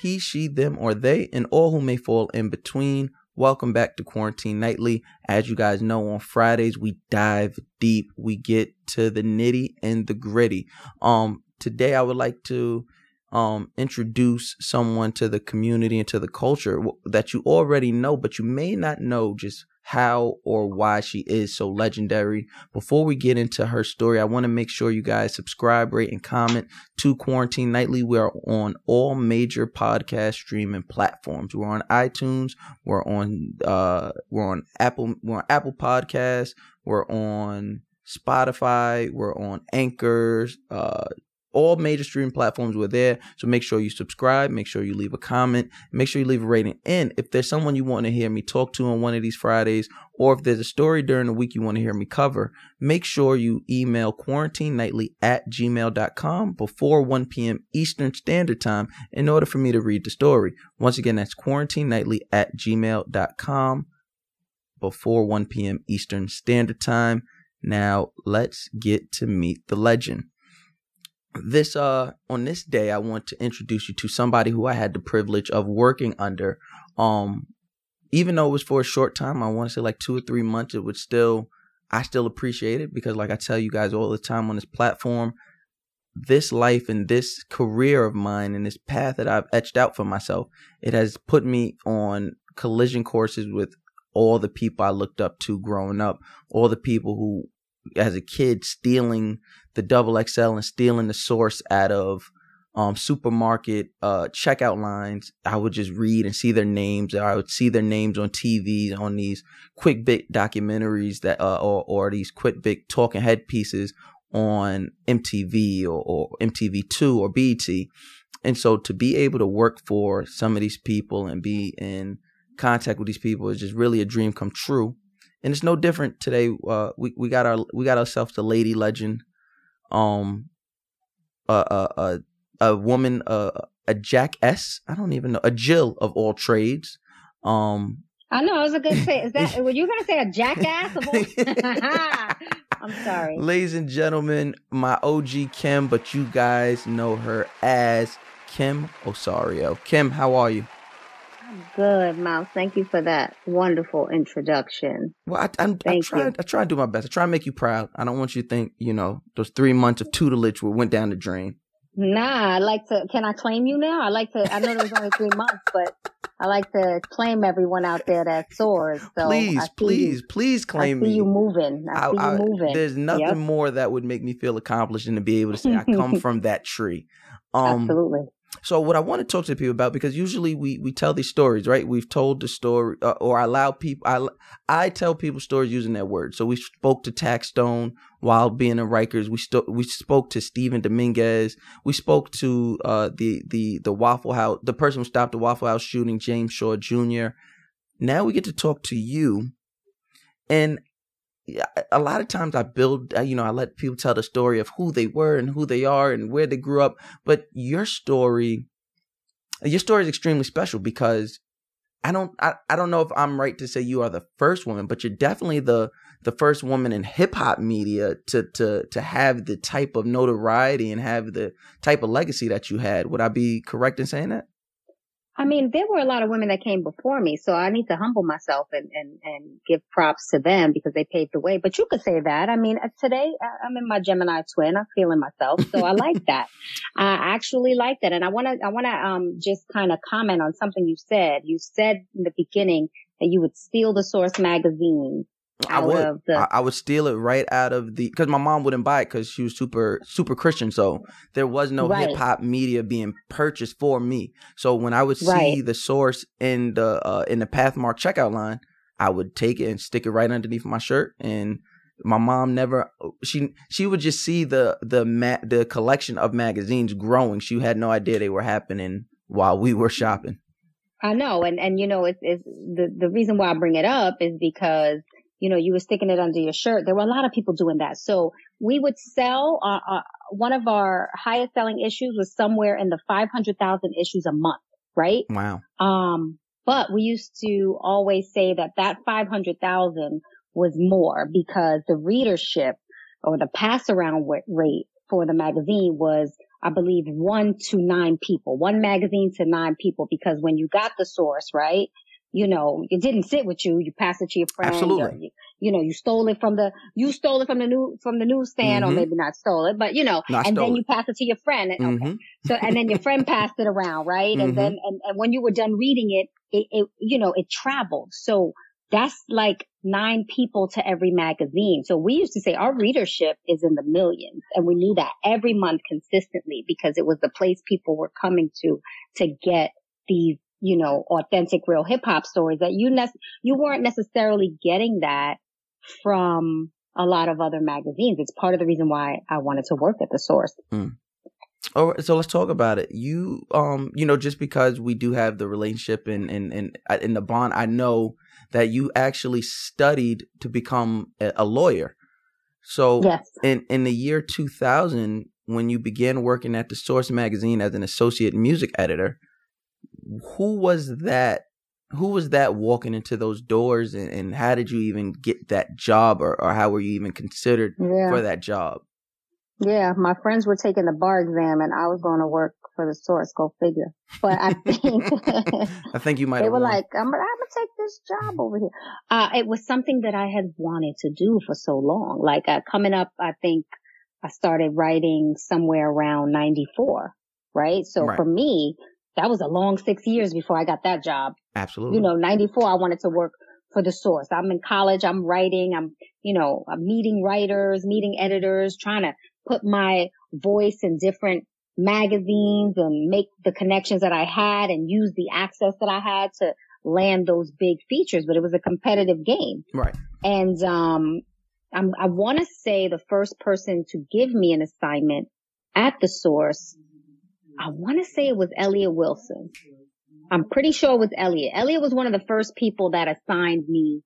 he, she, them, or they, and all who may fall in between. Welcome back to Quarantine Nightly. As you guys know, on Fridays we dive deep. We get to the nitty and the gritty. Um, today I would like to um introduce someone to the community and to the culture that you already know, but you may not know just how or why she is so legendary. Before we get into her story, I want to make sure you guys subscribe, rate, and comment to Quarantine Nightly. We are on all major podcast streaming platforms. We're on iTunes, we're on uh we're on Apple, we're on Apple Podcasts, we're on Spotify, we're on Anchors, uh all major streaming platforms were there. So make sure you subscribe, make sure you leave a comment, make sure you leave a rating. And if there's someone you want to hear me talk to on one of these Fridays, or if there's a story during the week you want to hear me cover, make sure you email quarantine nightly at gmail.com before 1 p.m. Eastern Standard Time in order for me to read the story. Once again, that's quarantine nightly at gmail.com before 1 p.m. Eastern Standard Time. Now let's get to meet the legend this uh on this day I want to introduce you to somebody who I had the privilege of working under. Um even though it was for a short time, I want to say like two or three months, it would still I still appreciate it because like I tell you guys all the time on this platform, this life and this career of mine and this path that I've etched out for myself, it has put me on collision courses with all the people I looked up to growing up, all the people who as a kid stealing the double XL and stealing the source out of um, supermarket uh, checkout lines. I would just read and see their names. I would see their names on TV on these quick bit documentaries that uh, or or these quick bit talking head pieces on MTV or, or MTV2 or BET. And so to be able to work for some of these people and be in contact with these people is just really a dream come true and it's no different today. Uh, we we got our we got ourselves the lady legend, um, a a a, a woman, uh, a Jack S. I don't even know a Jill of all trades. Um, I know. I was gonna say, is that were you gonna say a jackass of all? I'm sorry, ladies and gentlemen, my OG Kim, but you guys know her as Kim Osorio. Kim, how are you? Good, Mouse. Thank you for that wonderful introduction. Well, I, I, I try. You. I try to do my best. I try to make you proud. I don't want you to think, you know, those three months of tutelage went down the drain. Nah, I like to. Can I claim you now? I like to. I know there was only three months, but I like to claim everyone out there that soars. So please, please, you. please claim I see me. you moving. I, see I, you moving. There's nothing yep. more that would make me feel accomplished than to be able to say I come from that tree. Um, Absolutely. So what I want to talk to people about because usually we we tell these stories, right? We've told the story uh, or I allow people I I tell people stories using their words. So we spoke to Taxstone while being in Rikers. We st- we spoke to Stephen Dominguez. We spoke to uh, the the the Waffle House, the person who stopped the Waffle House shooting, James Shaw Jr. Now we get to talk to you. And a lot of times I build, uh, you know, I let people tell the story of who they were and who they are and where they grew up. But your story, your story is extremely special because I don't, I, I don't know if I'm right to say you are the first woman, but you're definitely the the first woman in hip hop media to to to have the type of notoriety and have the type of legacy that you had. Would I be correct in saying that? I mean, there were a lot of women that came before me, so I need to humble myself and, and, and give props to them because they paved the way. But you could say that. I mean, uh, today I'm in my Gemini twin. I'm feeling myself. So I like that. I actually like that. And I want to, I want to, um, just kind of comment on something you said. You said in the beginning that you would steal the source magazine I would. The... I, I, would steal it right out of the because my mom wouldn't buy it because she was super super Christian. So there was no right. hip hop media being purchased for me. So when I would see right. the source in the uh, in the Pathmark checkout line, I would take it and stick it right underneath my shirt. And my mom never she she would just see the the ma- the collection of magazines growing. She had no idea they were happening while we were shopping. I know, and and you know, it's, it's the the reason why I bring it up is because you know, you were sticking it under your shirt. There were a lot of people doing that. So we would sell, uh, uh, one of our highest selling issues was somewhere in the 500,000 issues a month, right? Wow. Um, but we used to always say that that 500,000 was more because the readership or the pass around rate for the magazine was I believe one to nine people, one magazine to nine people, because when you got the source, right? You know, it didn't sit with you. You passed it to your friend. Absolutely. You, you, know, you stole it from the, you stole it from the new, from the newsstand Mhm. or maybe not stole it, but you know, No, and then it. you pass it to your friend. And, okay. Mhm. So, and then your friend passed it around, right? Mhm. And then, and, and when you were done reading it, it, it, you know, it traveled. So that's like nine people to every magazine. So we used to say our readership is in the millions and we knew that every month consistently because it was the place people were coming to to get these, you know, authentic real hip hop stories that you ne- you weren't necessarily getting that from a lot of other magazines. It's part of the reason why I wanted to work at the source. All right, so let's talk about it. You, um, you know, just because we do have the relationship and and and uh, in the bond, I know that you actually studied to become a, lawyer. So, Yes. in in the year 2000, when you began working at the Source magazine as an associate music editor, who was that? Who was that walking into those doors, and, and how did you even get that job, or, or how were you even considered Yeah. for that job? Yeah, my friends were taking the bar exam and I was going to work for the source. Go figure. But I think I think you might. they were won. like, I'm, I'm gonna take this job over here. Uh, it was something that I had wanted to do for so long. Like uh, coming up, I think I started writing somewhere around 94, right? So Right. for me, that was a long six years before I got that job absolutely. you know, 94, I wanted to work for the source. I'm in college. I'm writing. I'm, you know, I'm meeting writers, meeting editors, trying to put my voice in different magazines and make the connections that I had and use the access that I had to land those big features. But it was a competitive game. right. And, um, I'm, I want to say the first person to give me an assignment at the source, I want to say it was Elliot Wilson. I'm pretty sure it was Elliot. Elliot was one of the first people that assigned me,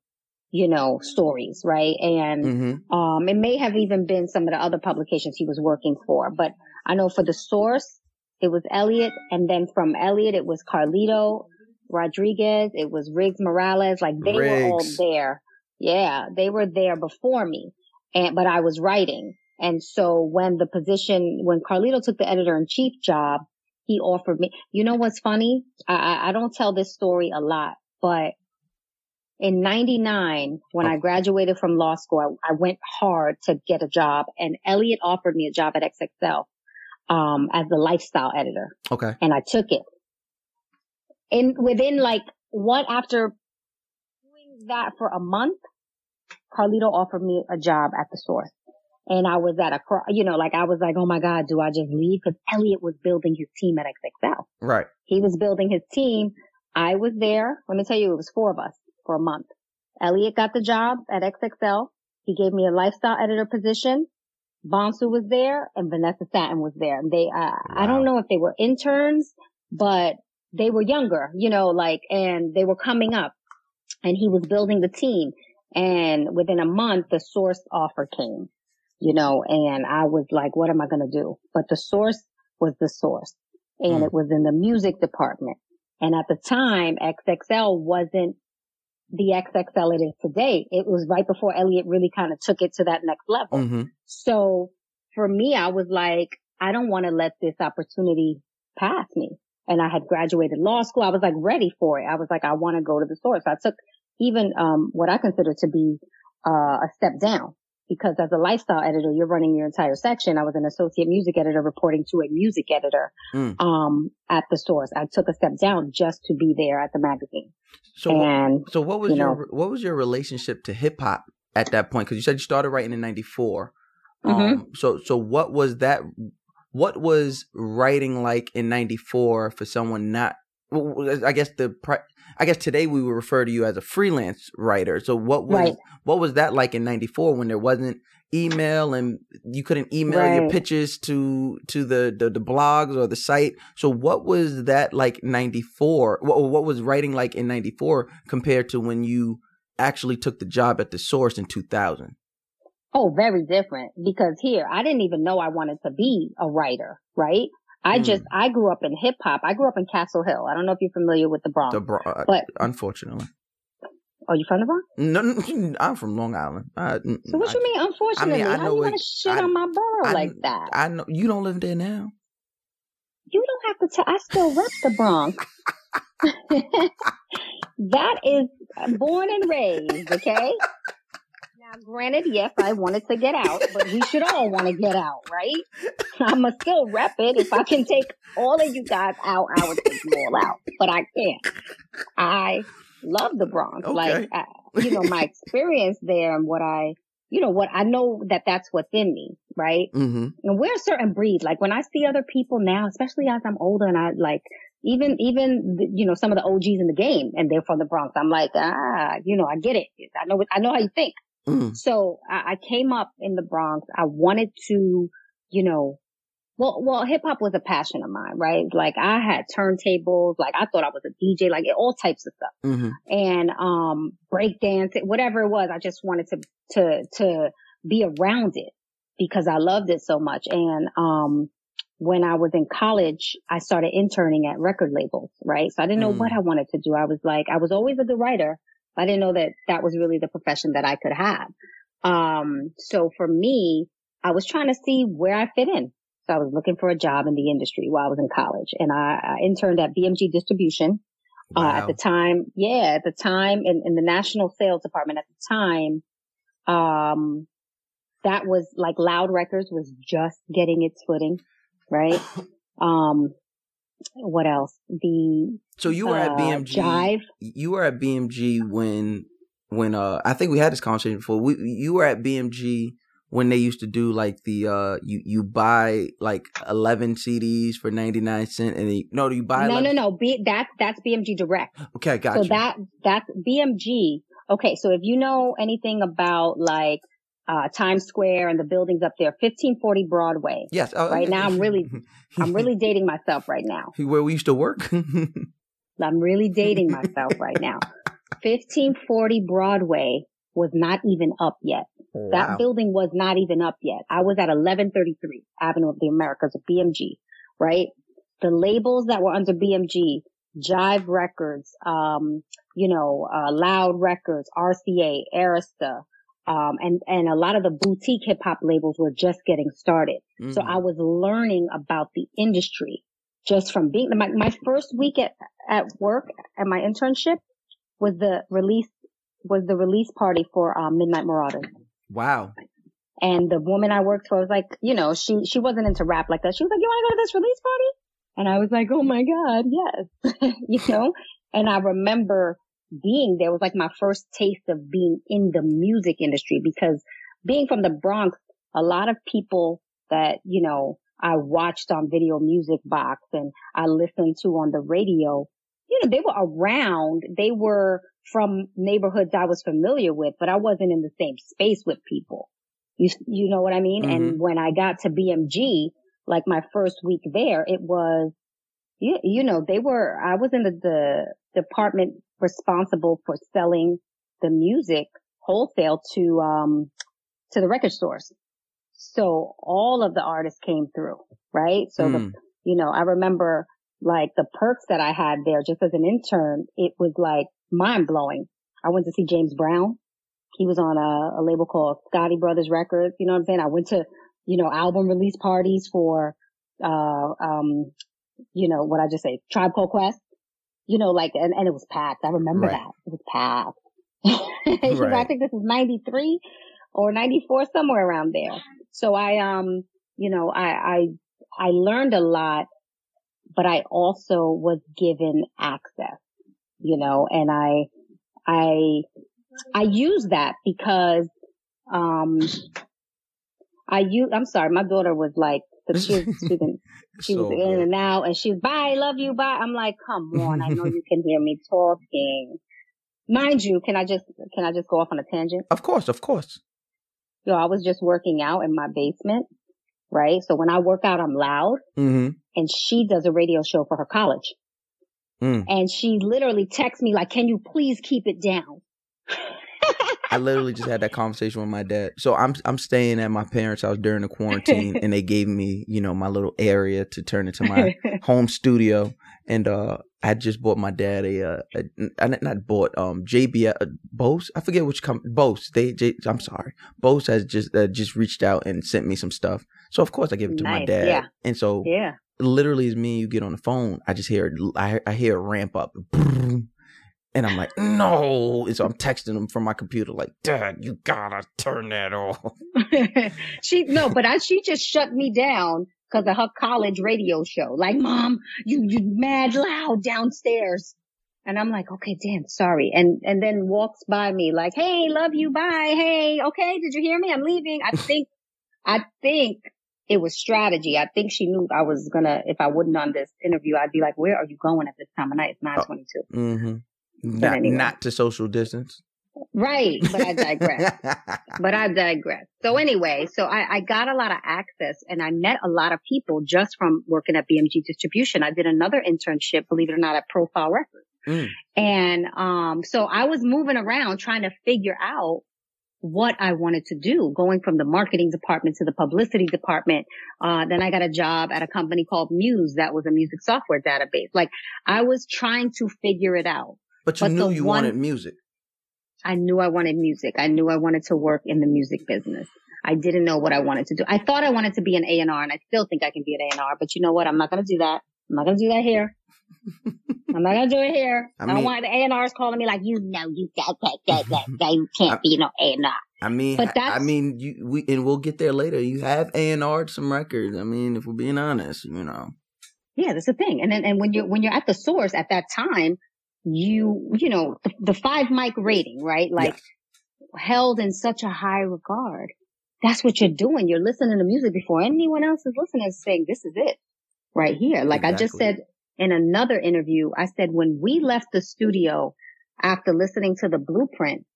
you know, stories, right? And, Mm-hmm. um, it may have even been some of the other publications he was working for, but I know for the source, it was Elliot. And then from Elliot, it was Carlito Rodriguez. It was Riggs Morales. Like they were all there. Yeah. They were there before me and, but I was writing. And so when the position, when Carlito took the editor in chief job, he offered me, you know what's funny? I, I, I don't tell this story a lot, but in 99, when I Oh. graduated from law school, I, I went hard to get a job and Elliot offered me a job at XXL, um, as the lifestyle editor Okay. and I took it. And within like what after doing that for a month, Carlito offered me a job at the source. And I was at a, you know, like I was like, oh my God, do I just leave? Cause Elliot was building his team at XXL. Right. He was building his team. I was there. Let me tell you, it was four of us for a month. Elliot got the job at XXL. He gave me a lifestyle editor position. Bonsu was there and Vanessa Satten was there. And they, uh, I don't know if they were interns, but they were younger, you know, like, and they were coming up and he was building the team. And within a month, the source offer came, you know, and I was like, what am I going to do? But the source was the source and Mm. it was in the music department. And at the time, XXL wasn't the XXL it is today. It was right before Elliot really kind of took it to that next level. Mm-hmm. So for me, I was like, I don't want to let this opportunity pass me. And I had graduated law school. I was like ready for it. I was like, I want to go to the source. I took even, um, what I consider to be, uh, a step down because as a lifestyle editor, you're running your entire section. I was an associate music editor reporting to a music editor, Mm. um, at the source. I took a step down just to be there at the magazine. So, what- and so what was you your what was your relationship to hip hop at that point? Because you said you started writing in '94. Mhm. Um, so so what was that? What was writing like in '94 for someone not? Well, I guess the I guess today we would refer to you as a freelance writer. So what was Right. what was that like in '94 when there wasn't email and you couldn't email your pitches to to the, the the blogs or the site? So what was that like '94? What what was writing like in '94 compared to when you actually took the job at the Source in 2000? Oh, very different because here I didn't even know I wanted to be a writer, right? I Mm. just, I grew up in hip hop. I grew up in Castle Hill. I don't know if you're familiar with the Bronx. The bro- uh, But- unfortunately, oh, you from the Bronx? no, no, I'm from Long Island. I, So what I, you mean, unfortunately? I How know you it- want to shit I- on my borough like that? I know you don't live there now. You don't have to tell, I still rep the Bronx. that is born and raised, okay? Now, granted, yes, I wanted to get out, but we should all want to get out, right? I'm going to still rep it. If I can take all of you guys out, I would take you all out, but I can't. I love the Bronx. Okay. Like, I, you know, my experience there and what I, you know, what I know that that's what's in me, right? Mm-hmm. And we're a certain breed. Like when I see other people now, especially as I'm older and I like, even, even, the, you know, some of the OGs in the game and they're from the Bronx. I'm like, ah, you know, I get it. I know, I know how you think. Mm. So I, I came up in the Bronx. I wanted to, you know, well, well, hip hop was a passion of mine, right? Like I had turntables, like I thought I was a DJ, like all types of stuff Mm-hmm. and, um, break dance, whatever it was. I just wanted to, to, to be around it because I loved it so much. And, um, when I was in college, I started interning at record labels, right? So I didn't know Mm. what I wanted to do. I was like, I was always a good writer. I didn't know that that was really the profession that I could have. Um, so for me, I was trying to see where I fit in. So I was looking for a job in the industry while I was in college and I, I interned at BMG distribution. Uh, at the time, yeah, at the time in, in the national sales department at the time, um, that was like Loud Records was just getting its footing, right? Um, what else? The, So you were at uh, BMG. Jive. You were at BMG when when uh I think we had this conversation before. We, you were at BMG when they used to do like the uh you you buy like 11 CDs for 99 cent and then, no do you buy No, 11 no, no. B, that's, that's BMG direct. okay got so you that, that's BMG. Okay. So if you know anything about like, uh, Times Square and the buildings up there, 1540 Broadway. yes oh, Right now I'm really- I'm really dating myself right now. where we used to work I'm really dating myself right now. 1540 Broadway was not even up yet. That building was not even up yet. I was at 1133 Avenue of the Americas BMG, right? The labels that were under BMG, Jive Records, um, you know, uh, Loud Records, RCA, Arista, um, and, and a lot of the boutique hip hop labels were just getting started. So Mhm. I was learning about the industry just from being my, my first week at, at work at my internship was the release, was the release party for, um, Midnight Marauders. wow And the woman I worked for was like, you know, she, she wasn't into rap like that. She was like, you want to go to this release party? And I was like, oh my God, yes, you know, and I remember being there was like my first taste of being in the music industry because being from the Bronx, a lot of people that, you know, I watched on video music box and I listened to on the radio, you know, they were around. They were from neighborhoods I was familiar with, but I wasn't in the same space with people. You, you know what I mean? And mm-hmm. when I got to BMG, like my first week there, it was, you, you know, they were, I was in the, the department responsible for selling the music wholesale to, um, to the record stores. So all of the artists came through, right? So the, Mm. you know, I remember like the perks that I had there just as an intern, it was like mind blowing. I went to see James Brown. He was on a, a label called Scotti Brothers Records. You know what I'm saying? I went to, you know, album release parties for, uh, um, you know, what I just say, Tribe Called Quest. You know, like, and, and it was packed. I remember Right. that. It was packed. I think this was 93 or 94, somewhere around there. So I, um, you know, I, I, I learned a lot, but I also was given access, you know, and I, I, I use that because, um, I use, I'm sorry, my daughter was like, she was, she was, she was in good. and out and she was, bye, love you, bye. I'm like, come on, I know you can hear me talking. Mind you, can I just, can I just go off on a tangent? of course of course Yo, I was just working out in my basement, right? So when I work out, I'm loud mm-hmm. and she does a radio show for her college. Mm. And she literally texts me like, can you please keep it down? I literally just had that conversation with my dad. So I'm I'm staying at my parents' house during the quarantine, and they gave me you know my little area to turn into my home studio. And uh, I just bought my dad a, uh, a, I not bought um JBL uh, Bose. I forget which company Bose. They J, I'm sorry, Bose has just uh, just reached out and sent me some stuff. So of course I give it to my dad. yeah. And so Yeah. literally as me and you get on the phone, I just hear I, I hear it ramp up. And I'm like, no. And so I'm texting him from my computer, like, Dad, you gotta turn that off. she no, but I, she just shut me down because of her college radio show. Like, mom, you you mad loud downstairs, and I'm like, okay, damn, sorry. And and then walks by me like, hey, love you, bye, hey, okay, did you hear me? I'm leaving. I think, I think it was strategy. I think she knew I was gonna. If I wouldn't on this interview, I'd be like, where are you going at this time of night? It's nine oh. twenty two. Mm-hmm. Not, anyway. not to social distance. Right, but I digress. but I digress. So anyway, so I, I got a lot of access and I met a lot of people just from working at BMG distribution. I did another internship, believe it or not, at Profile Records. Mm. And, um, so I was moving around trying to figure out what I wanted to do, going from the marketing department to the publicity department. Uh, then I got a job at a company called Muze that was a music software database. Like I was trying to figure it out. But you But knew you one- wanted music. I knew I wanted music. I knew I wanted to work in the music business. I didn't know what I wanted to do. I thought I wanted to be an A&R and I still think I can be an A&R, but you know what? I'm not going to do that. I'm not going to do that here. I'm not going to do it here. I I, don't want the A&Rs calling me like, you know, you got that, that, that, that, you can't be no A&R. I mean, But I mean, you we and we'll get there later. You have A and R some records. I mean, if we're being honest, you know. Yeah, that's the thing. And then, and when you're, when you're at the source at that time, you, you know, the, the five mic rating, right? Like Yes. held in such a high regard. That's what you're doing. You're listening to music before anyone else is listening and saying, this is it right here. Like I just said in another interview, I said, when we left the studio after listening to the blueprint,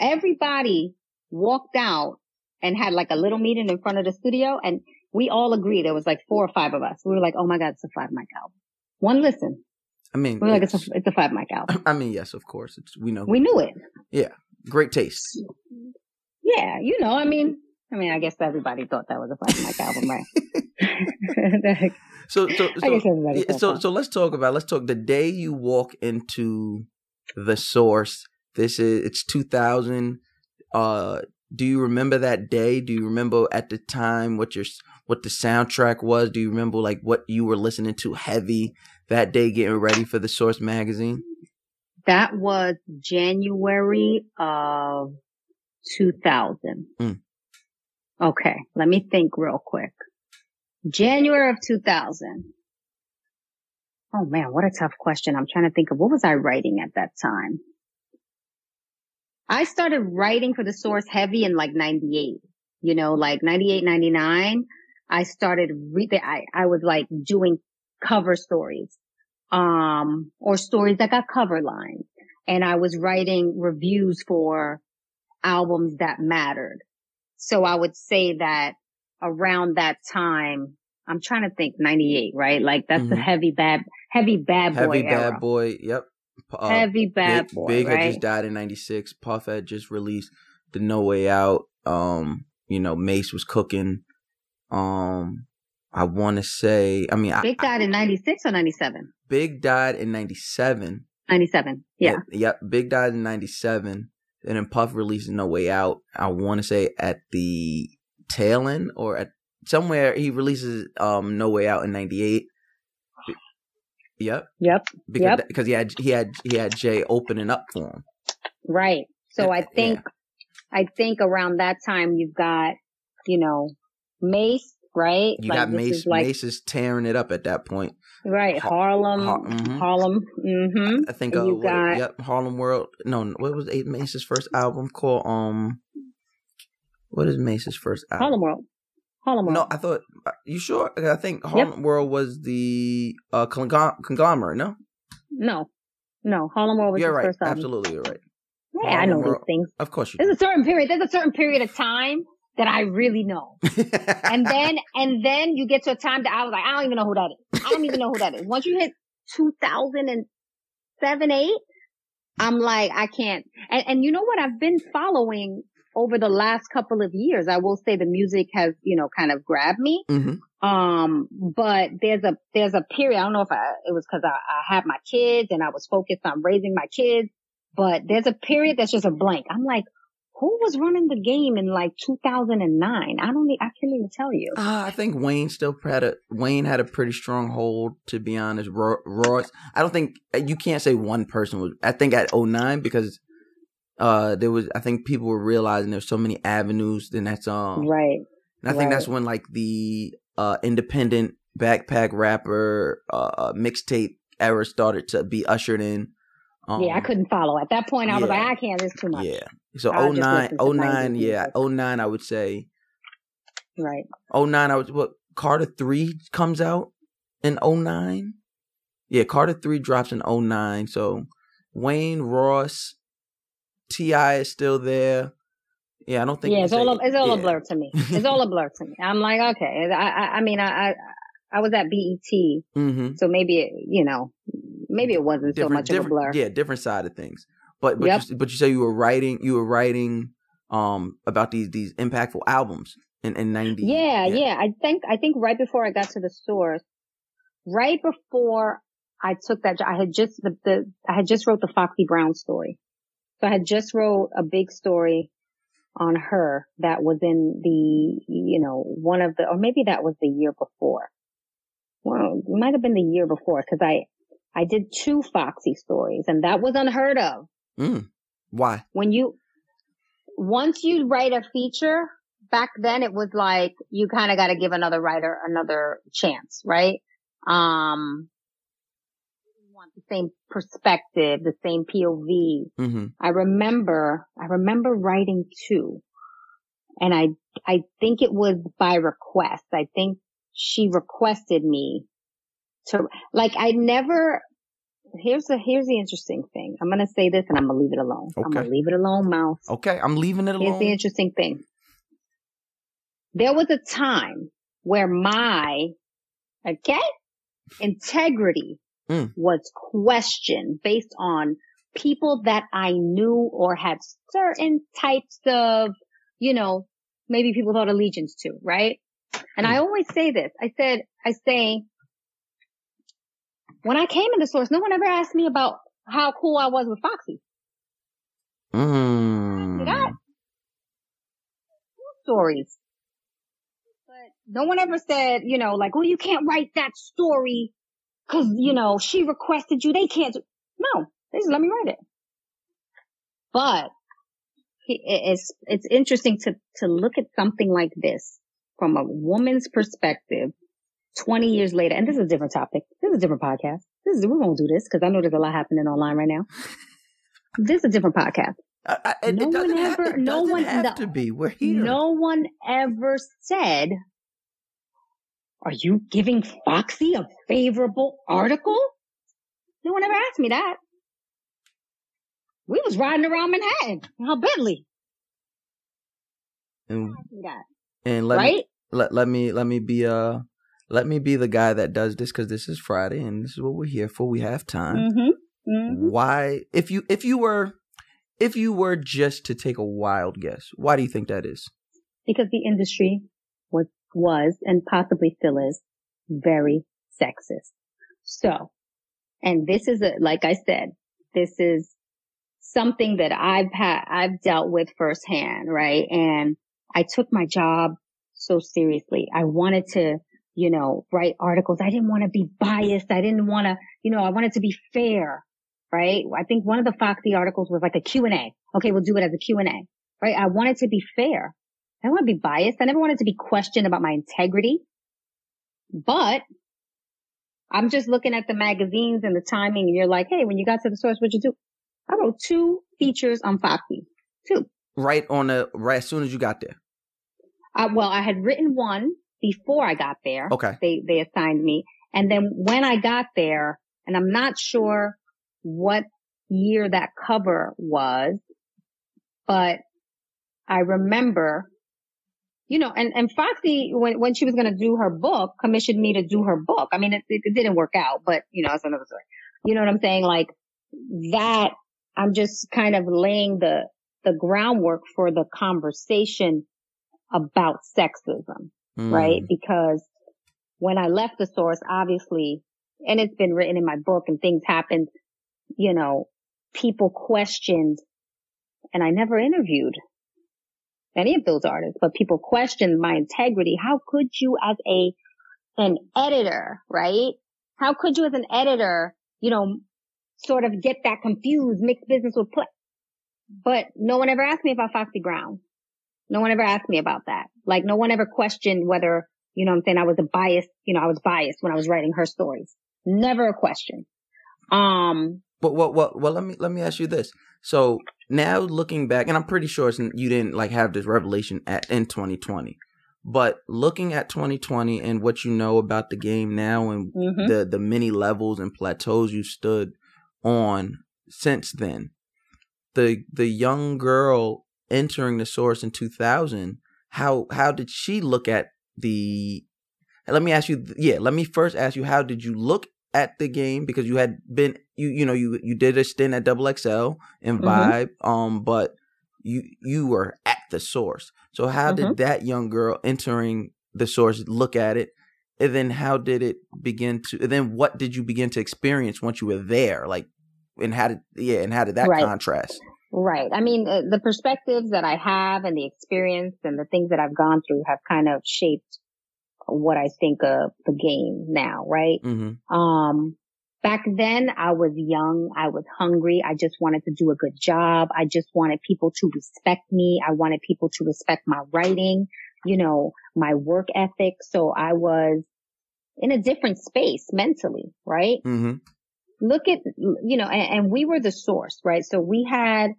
everybody walked out and had like a little meeting in front of the studio and we all agreed. There was like four or five of us. We were like, oh my God, it's a five mic album. One listen. I mean, like, it's a, it's- a five mic album. I mean, yes, of course. It's we know We knew it. Yeah, great taste. Yeah, you know, I mean, I mean, I guess everybody thought that was a five mic album, right? So, so, so, guess everybody yeah, thought so, so let's talk about. Let's talk the day you walk into the source. This is it's 2000. Uh, do you remember that day? Do you remember at the time what your what the soundtrack was? Do you remember like what you were listening to heavy that day, getting ready for the Source magazine? That was January of 2000. Mm. Okay, let me think real quick. January of 2000. Oh man, what a tough question. I'm trying to think of what was I writing at that time? I started writing for the source heavy in like 98, you know, like 98, 99. I started re- I, I was like doing cover stories, um, or stories that got cover lines. And I was writing reviews for albums that mattered. So I would say that around that time, I'm trying to think 98, right? Like that's the Mhm. heavy bad, heavy bad boy Heavy era. Bad Boy. Yep. Uh, heavy bad Big, boy, Big right? had just died in '96. Puff had just released the No Way Out. Um, you know, Mase was cooking. Um, I want to say, I mean, I, Big died in 96 or 97? Big died in '97. 97. Yeah. Yep, yep. Big died in '97, and then Puff released No Way Out. I want to say at the tail end or at somewhere he releases um No Way Out in '98. Yep, Yep. because Yep. because he had he had he had Jay opening up for him. Right. So I Yeah. think, I think around that time you've got, you know, Mase, right? You Like, got Mase. is like, Mase is tearing it up at that point. right. Har- Harlem, Har- mhm. Harlem. Mm-hmm. I think uh, you what- got- yep, Harlem World. No, what was Abe Mase's first album called? Um, what is Mase's first album? Harlem World. Harlem World. No, I thought. uh, You sure? I think Harlem World was the uh conglom- conglomerate. No, No. No. Harlem World was you're his right. first album. Absolutely, you're right. Yeah, I know Harlem these World. things. Of course you. There's a certain period. There's a certain period of time that I really know. And then, and then you get to a time that I was like, I don't even know who that is. I don't even know who that is. Once you hit 2007, 8, I'm like, I can't. And, and you know what? I've been following over the last couple of years. I will say the music has, you know, kind of grabbed me. hmm Um, but there's a, there's a period. I don't know if I, it was cause I, I had my kids and I was focused on raising my kids, but there's a period that's just a blank. I'm like, who was running the game in like 2009? I don't, I can't even tell you. Uh, I think Wayne still had a Wayne had a pretty strong hold. To be honest, Royce. I don't think you can't say one person was. I think at 09 because uh there was. I think people were realizing there's so many avenues. Then that's um right. And I think that's when like the uh independent backpack rapper uh, uh mixtape era started to be ushered in. Um, yeah, I couldn't follow. At that point, I yeah. was like, I can't. It's too much. Yeah. So I'll 09, 09 yeah, 09, I would say. Right. 09, I was what Carter three comes out in 09? Yeah, Carter three drops in 09. So Wayne Ross, T.I. is still there. Yeah, I don't think. Yeah, it's all a, it's all yeah. a blur to me. It's all a blur to me. I'm like, okay. I I, I mean, I, I I was at BET, mm-hmm. so maybe it, you know, maybe it wasn't different, so much of a blur. Yeah, different side of things. But but yep. you, but you say you were writing you were writing um about these these impactful albums in in 90 yeah, yeah, yeah. I think i think right before i got to the source right before i took that i had just the, the i had just wrote the foxy brown story. So i had just wrote a big story on her that was in the you know one of the or maybe that was the year before. Well it might have been the year before because i i did two foxy stories and that was unheard of Mm. Why? When you, once you write a feature, back then it was like, you kind of got to give another writer another chance, right? Um, want the same perspective, the same POV. Mm-hmm. I remember, I remember writing two and I, I think it was by request. I think she requested me to, like, I never, here's the here's the interesting thing. I'm gonna say this and I'm gonna leave it alone. Okay. I'm gonna leave it alone, Mouse. Okay, I'm leaving it alone. Here's the interesting thing. There was a time where my okay integrity mm. was questioned based on people that I knew or had certain types of, you know, maybe people thought allegiance to, right? And mm. I always say this. I said, I say, when I came in the source, no one ever asked me about how cool I was with Foxy. Mm. That stories. But no one ever said, you know, like, well, you can't write that story because, you know, she requested you. They can't. No, they just let me write it. But it's, it's interesting to, to look at something like this from a woman's perspective 20 years later, and this is a different topic. This is a different podcast. This is, we won't do this because I know there's a lot happening online right now. This is a different podcast. I, I, no one ever, have, no one have no, to be. We're here. No one ever said, "Are you giving Foxy a favorable article?" No one ever asked me that. We was riding around Manhattan, how Bentley. And, and let right? me let let me let me be uh let me be the guy that does this because this is Friday and this is what we're here for. We have time. Mm-hmm. Mm-hmm. Why, if you if you were if you were just to take a wild guess, why do you think that is? Because the industry was was and possibly still is very sexist. So, and this is a like I said, this is something that I've had I've dealt with firsthand, right? And I took my job so seriously. I wanted to you know, write articles. I didn't want to be biased. I didn't want to, you know, I wanted to be fair, right? I think one of the Foxy articles was like a Q&A. Okay, we'll do it as a Q&A, right? I wanted to be fair. I don't want to be biased. I never wanted to be questioned about my integrity, but I'm just looking at the magazines and the timing and you're like, Hey, when you got to the source, what'd you do? I wrote two features on Foxy. Two. Right on the, right as soon as you got there. Uh, well, I had written one before I got there. Okay. They, they assigned me. And then when I got there, and I'm not sure what year that cover was, but I remember, you know, and, and Foxy, when, when she was going to do her book, commissioned me to do her book. I mean, it, it didn't work out, but you know, it's another story. You know what I'm saying? Like that, I'm just kind of laying the, the groundwork for the conversation about sexism mm. right? Because when I left the source, obviously, and it's been written in my book and things happened, you know, people questioned and I never interviewed any of those artists, but people questioned my integrity. How could you as a, an editor, right? How could you as an editor, you know, sort of get that confused, mixed business with play? But no one ever asked me about Foxy Brown. No one ever asked me about that. Like no one ever questioned whether, you know I'm saying, I was a biased, you know, I was biased when I was writing her stories. Never a question. Um, but well, well, well, let me let me ask you this. So now looking back, and I'm pretty sure you didn't like have this revelation at in 2020, but looking at 2020 and what you know about the game now and mm-hmm. the the many levels and plateaus you stood on since then, the the young girl entering the source in 2000, how how did she look at the? Let me ask you. Yeah, let me first ask you. How did you look at the game because you had been you you know you you did a stint at Double XL and mm-hmm. Vibe, mm-hmm. um, but you you were at the source. So how mm-hmm. did that young girl entering the source look at it? And then how did it begin to? And then what did you begin to experience once you were there? Like, and how did yeah, and how did that right. contrast? Right. I mean, the perspectives that I have and the experience and the things that I've gone through have kind of shaped what I think of the game now, right? Mm-hmm. Um, back then I was young. I was hungry. I just wanted to do a good job. I just wanted people to respect me. I wanted people to respect my writing, you know, my work ethic. So I was in a different space mentally, right? Mm-hmm. Look at, you know, and, and we were the source, right? So we had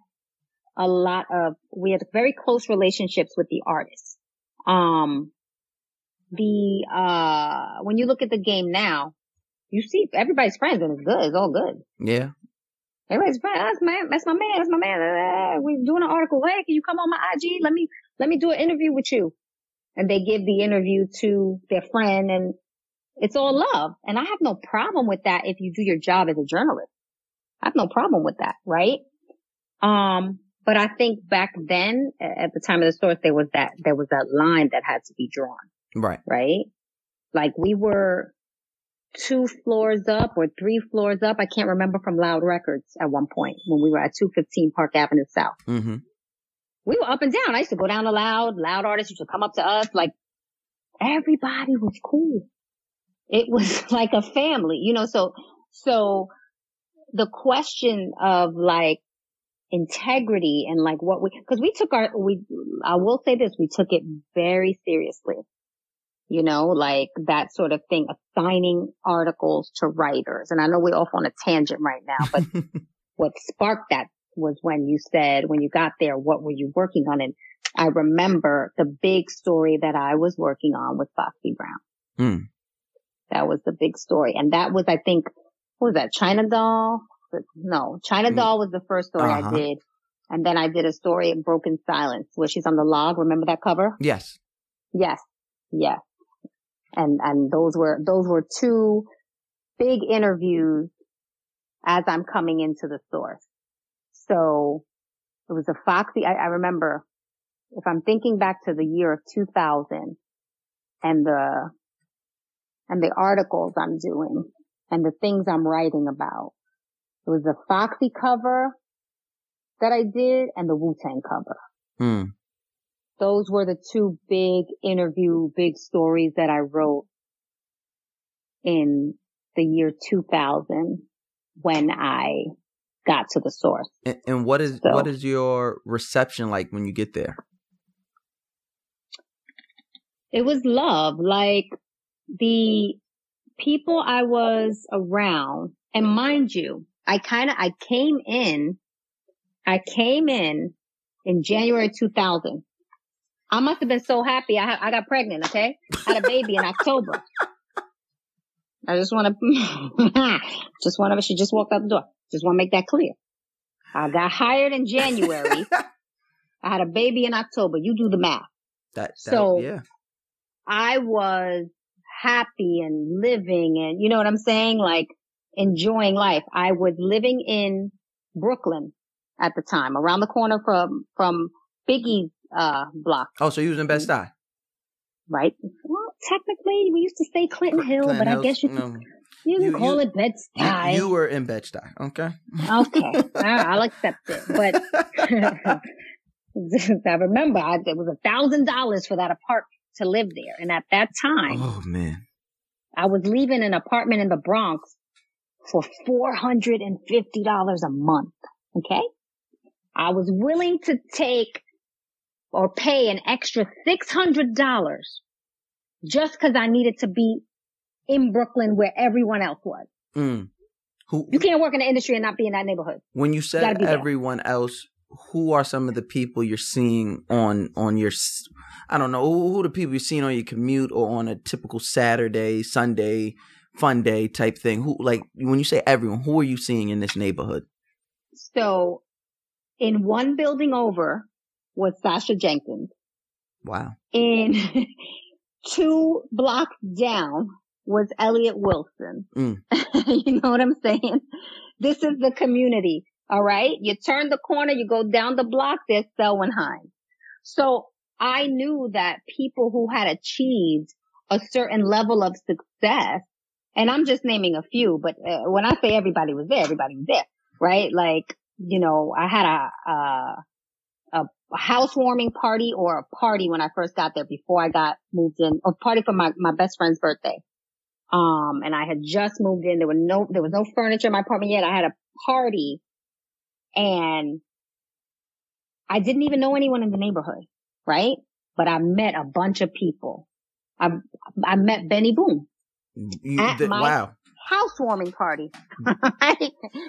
a lot of, we had very close relationships with the artists. Um, the uh when you look at the game now, you see everybody's friends and it's good. It's all good. Yeah. Everybody's friends. That's my that's my man. That's my man. We're doing an article. Hey, can you come on my IG? Let me let me do an interview with you. And they give the interview to their friend and it's all love. And I have no problem with that if you do your job as a journalist. I have no problem with that, right? Um, but I think back then, at the time of the source, there was that, there was that line that had to be drawn. Right. Right. Like we were two floors up or three floors up. I can't remember from Loud Records at one point when we were at 215 Park Avenue South. Mm-hmm. We were up and down. I used to go down to Loud. Loud artists used to come up to us. Like everybody was cool. It was like a family, you know, so, so the question of like integrity and like what we, cause we took our, we, I will say this, we took it very seriously you know, like that sort of thing, assigning articles to writers. And I know we're off on a tangent right now, but what sparked that was when you said, when you got there, what were you working on? And I remember the big story that I was working on with Foxy Brown. Mm. That was the big story. And that was, I think, what was that? Chyna Doll? No, Chyna mm. Doll was the first story uh-huh. I did. And then I did a story in Broken Silence where she's on the log. Remember that cover? Yes. Yes. Yes and and those were those were two big interviews as I'm coming into the source. So it was a Foxy. I, I remember if I'm thinking back to the year of 2000 and the and the articles I'm doing and the things I'm writing about. It was the Foxy cover that I did and the Wu Tang cover. Hmm those were the two big interview, big stories that I wrote in the year 2000 when I got to the source. And, and what is so, what is your reception like when you get there? It was love. Like the people I was around, and mind you, I kind of I came in, I came in in January 2000. I must have been so happy. I, I got pregnant. Okay. I had a baby in October. I just want to, just want to, she just walked out the door. Just want to make that clear. I got hired in January. I had a baby in October. You do the math. That, that so yeah. I was happy and living and you know what I'm saying? Like enjoying life. I was living in Brooklyn at the time, around the corner from, from Biggie's uh, block. Oh, so you was in Bed Stuy? Right. Well, technically, we used to say Clinton Hill, Clinton but Hills, I guess you could, no. you can you, call you, it Bed Stuy. You, were in Bed Stuy, okay? Okay, I'll accept it. But I remember I, it was a thousand dollars for that apartment to live there. And at that time, Oh man. I was leaving an apartment in the Bronx for $450 a month. Okay. I was willing to take or pay an extra $600 just cause I needed to be in Brooklyn where everyone else was. Mm. Who You can't work in the industry and not be in that neighborhood. when you said there. everyone else, who are some of the people you're seeing on on your I don't know, who, the people you're seeing on your commute or on a typical Saturday, Sunday, fun day type thing? Who like when you say everyone, who are you seeing in this neighborhood? So in one building over was Sacha Jenkins. Wow. In two blocks down was Elliott Wilson. Mm. you know what I'm saying? This is the community. All right. You turn the corner, you go down the block, there's Selwyn Hinds. So I knew that people who had achieved a certain level of success, and I'm just naming a few, but uh, when I say everybody was there, everybody was there, right? Like, you know, I had a, a, a housewarming party or a party when I first got there before I got moved in, a party for my, my best friend's birthday. Um, and I had just moved in. There were no, there was no furniture in my apartment yet. I had a party and I didn't even know anyone in the neighborhood, right? But I met a bunch of people. I, I met Benny Boom At th- my- wow. housewarming party. Hmm.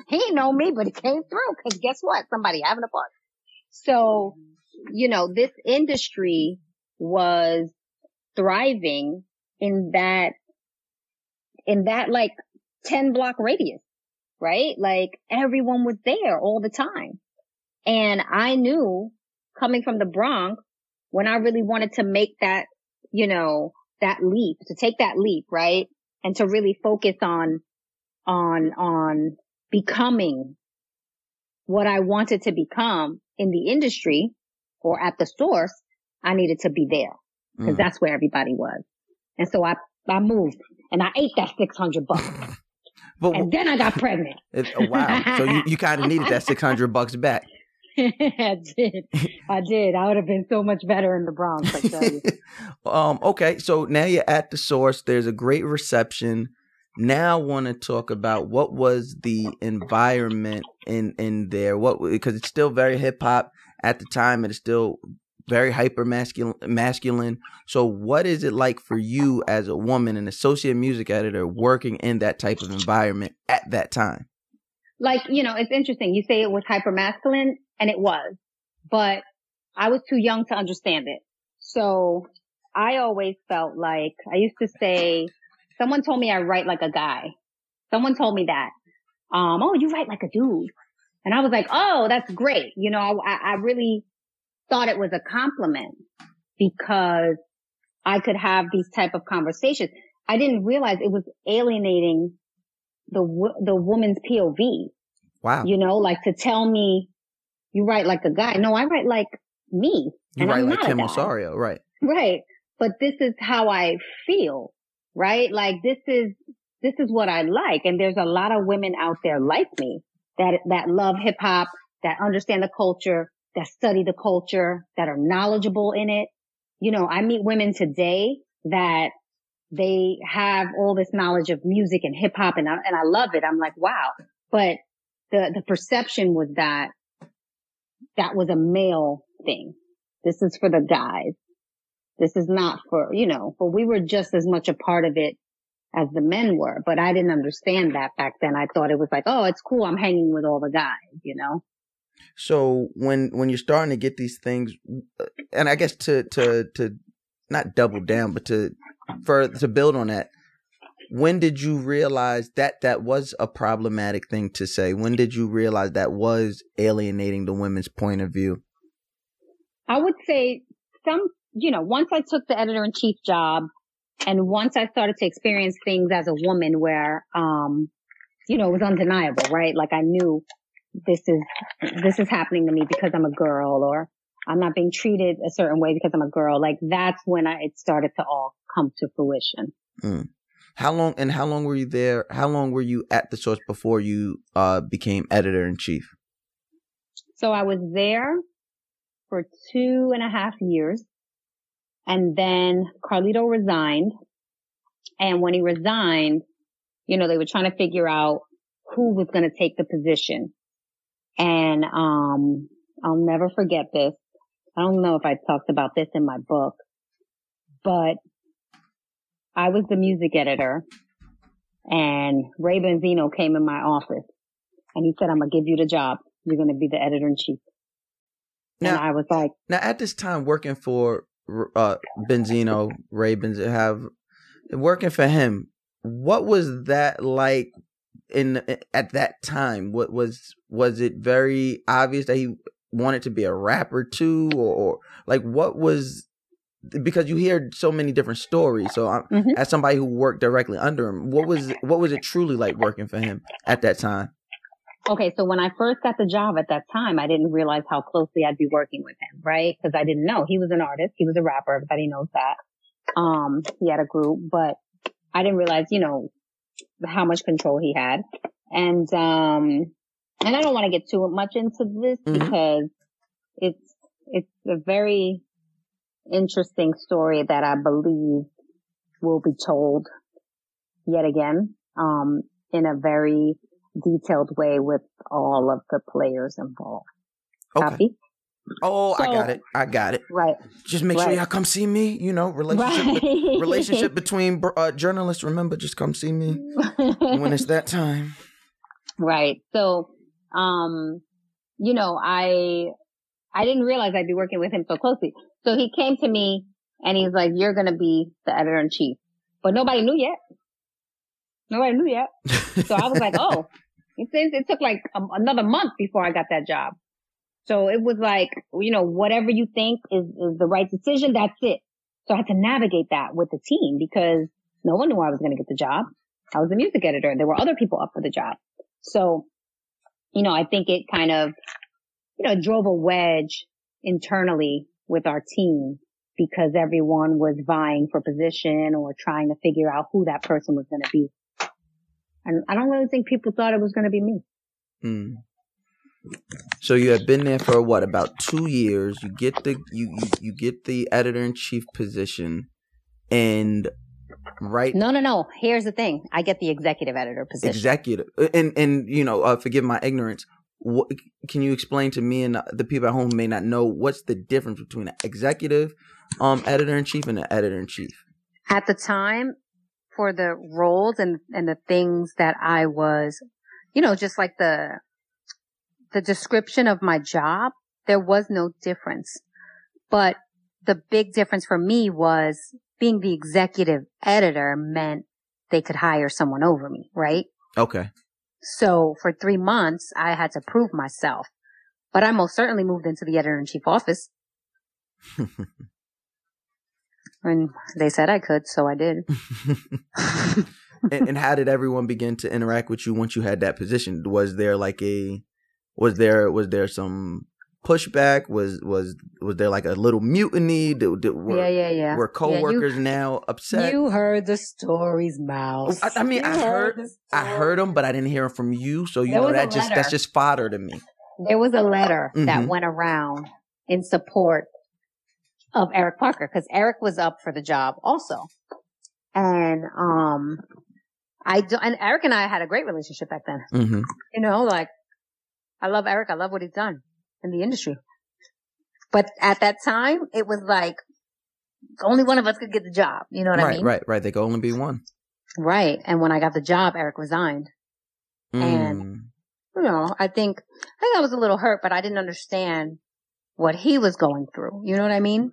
he didn't know me, but he came through because guess what? Somebody having a party. So, you know, this industry was thriving in that, in that like 10 block radius, right? Like everyone was there all the time. And I knew coming from the Bronx when I really wanted to make that, you know, that leap, to take that leap, right? And to really focus on, on, on becoming what I wanted to become in the industry or at the source, I needed to be there because Mm. that's where everybody was. And so I, I moved and I ate that 600 bucks But and then I got pregnant. oh, wow. So you, you kind of needed that 600 bucks back. I did. I did. I would have been so much better in the Bronx, I tell you. um okay so now you're at the source there's a great reception now I want to talk about what was the environment in in there what because it's still very hip hop at the time it is still very hyper masculine masculine so what is it like for you as a woman an associate music editor working in that type of environment at that time like, you know, it's interesting. You say it was hyper masculine and it was, but I was too young to understand it. So I always felt like I used to say, someone told me I write like a guy. Someone told me that. Um, oh, you write like a dude. And I was like, oh, that's great. You know, I, I really thought it was a compliment because I could have these type of conversations. I didn't realize it was alienating the, the woman's POV wow you know, like to tell me you write like a guy. No, I write like me. you write I'm like Kim Osorio right Right. But this is how I feel, right? Like this is, this is what I like. And there's a lot of women out there like me that, that love hip hop, that understand the culture, that study the culture, that are knowledgeable in it. You know, I meet women today that they have all this knowledge of music and hip hop and I, and I love it. I'm like, wow. But the, the perception was that that was a male thing. This is for the guys. This is not for, you know, but we were just as much a part of it as the men were, but I didn't understand that back then. I thought it was like, oh, it's cool. I'm hanging with all the guys, you know? So when when you're starting to get these things, uh, and I guess to to to not double down, but to for to build on that, when did you realize that that was a problematic thing to say? When did you realize that was alienating the women's point of view? I would say some, you know, once I took the editor in chief job and once I started to experience things as a woman where, um, you know, it was undeniable, right? Like I knew this is, this is happening to me because I'm a girl or I'm not being treated a certain way because I'm a girl. Like that's when I, it started to all come to fruition. How long and how long were you there? How long were you at the source before you uh became editor in chief? So I was there for two and a half years. And then Carlito resigned. And when he resigned, you know, they were trying to figure out who was going to take the position. And, um, I'll never forget this. I don't know if I talked about this in my book, but I was the music editor and Ray Benzino came in my office and he said, I'm going to give you the job. You're going to be the editor in chief. Now, and I was like, now at this time working for uh, Benzino, Ray Benzino, have working for him. What was that like in at that time? What was was it very obvious that he wanted to be a rapper too, or, or like what was because you hear so many different stories. So, mm-hmm. as somebody who worked directly under him, what was what was it truly like working for him at that time? Okay, so when I first got the job at that time, I didn't realize how closely I'd be working with him, right? Because I didn't know he was an artist, he was a rapper. Everybody knows that. Um, he had a group, but I didn't realize, you know, how much control he had. And um, and I don't want to get too much into this mm-hmm. because it's it's a very interesting story that I believe will be told yet again, um, in a very detailed way with all of the players involved. Okay. Copy? Oh, so, I got it. I got it. Right. Just make right. sure y'all come see me. You know, relationship right. relationship between uh, journalists. Remember, just come see me when it's that time. Right. So, um, you know, I I didn't realize I'd be working with him so closely. So he came to me and he's like, "You're gonna be the editor in chief," but nobody knew yet. Nobody knew yet. So I was like, "Oh." It, it took like a, another month before I got that job. So it was like, you know, whatever you think is, is the right decision, that's it. So I had to navigate that with the team because no one knew I was going to get the job. I was a music editor. There were other people up for the job. So, you know, I think it kind of, you know, drove a wedge internally with our team because everyone was vying for position or trying to figure out who that person was going to be. And I don't really think people thought it was going to be me. Mm. So you have been there for what about two years? You get the you you, you get the editor in chief position, and right? No, no, no. Here's the thing: I get the executive editor position. Executive, and and you know, uh, forgive my ignorance. What, can you explain to me and the people at home may not know what's the difference between an executive um, editor in chief and an editor in chief? At the time, for the roles and and the things that I was, you know, just like the the description of my job, there was no difference. But the big difference for me was being the executive editor meant they could hire someone over me, right? Okay. So for three months, I had to prove myself, but I most certainly moved into the editor in chief office. and they said I could, so I did. and, and how did everyone begin to interact with you once you had that position? Was there like a was there was there some pushback? Was was was there like a little mutiny? Did, did, were, yeah, yeah, yeah. Were coworkers yeah, you, now upset? You heard the stories, Mouse. I, I mean, you I heard, heard I heard them, but I didn't hear them from you. So you there know that just that's just fodder to me. There was a letter mm-hmm. that went around in support of Erik Parker because Erik was up for the job also, and um, I do, and Erik and I had a great relationship back then. Mm-hmm. You know, like I love Erik. I love what he's done in the industry. But at that time, it was like only one of us could get the job. You know what right, I mean? Right, right, They could only be one. Right. And when I got the job, Erik resigned. Mm. And, you know, I think, I think I was a little hurt, but I didn't understand what he was going through. You know what I mean?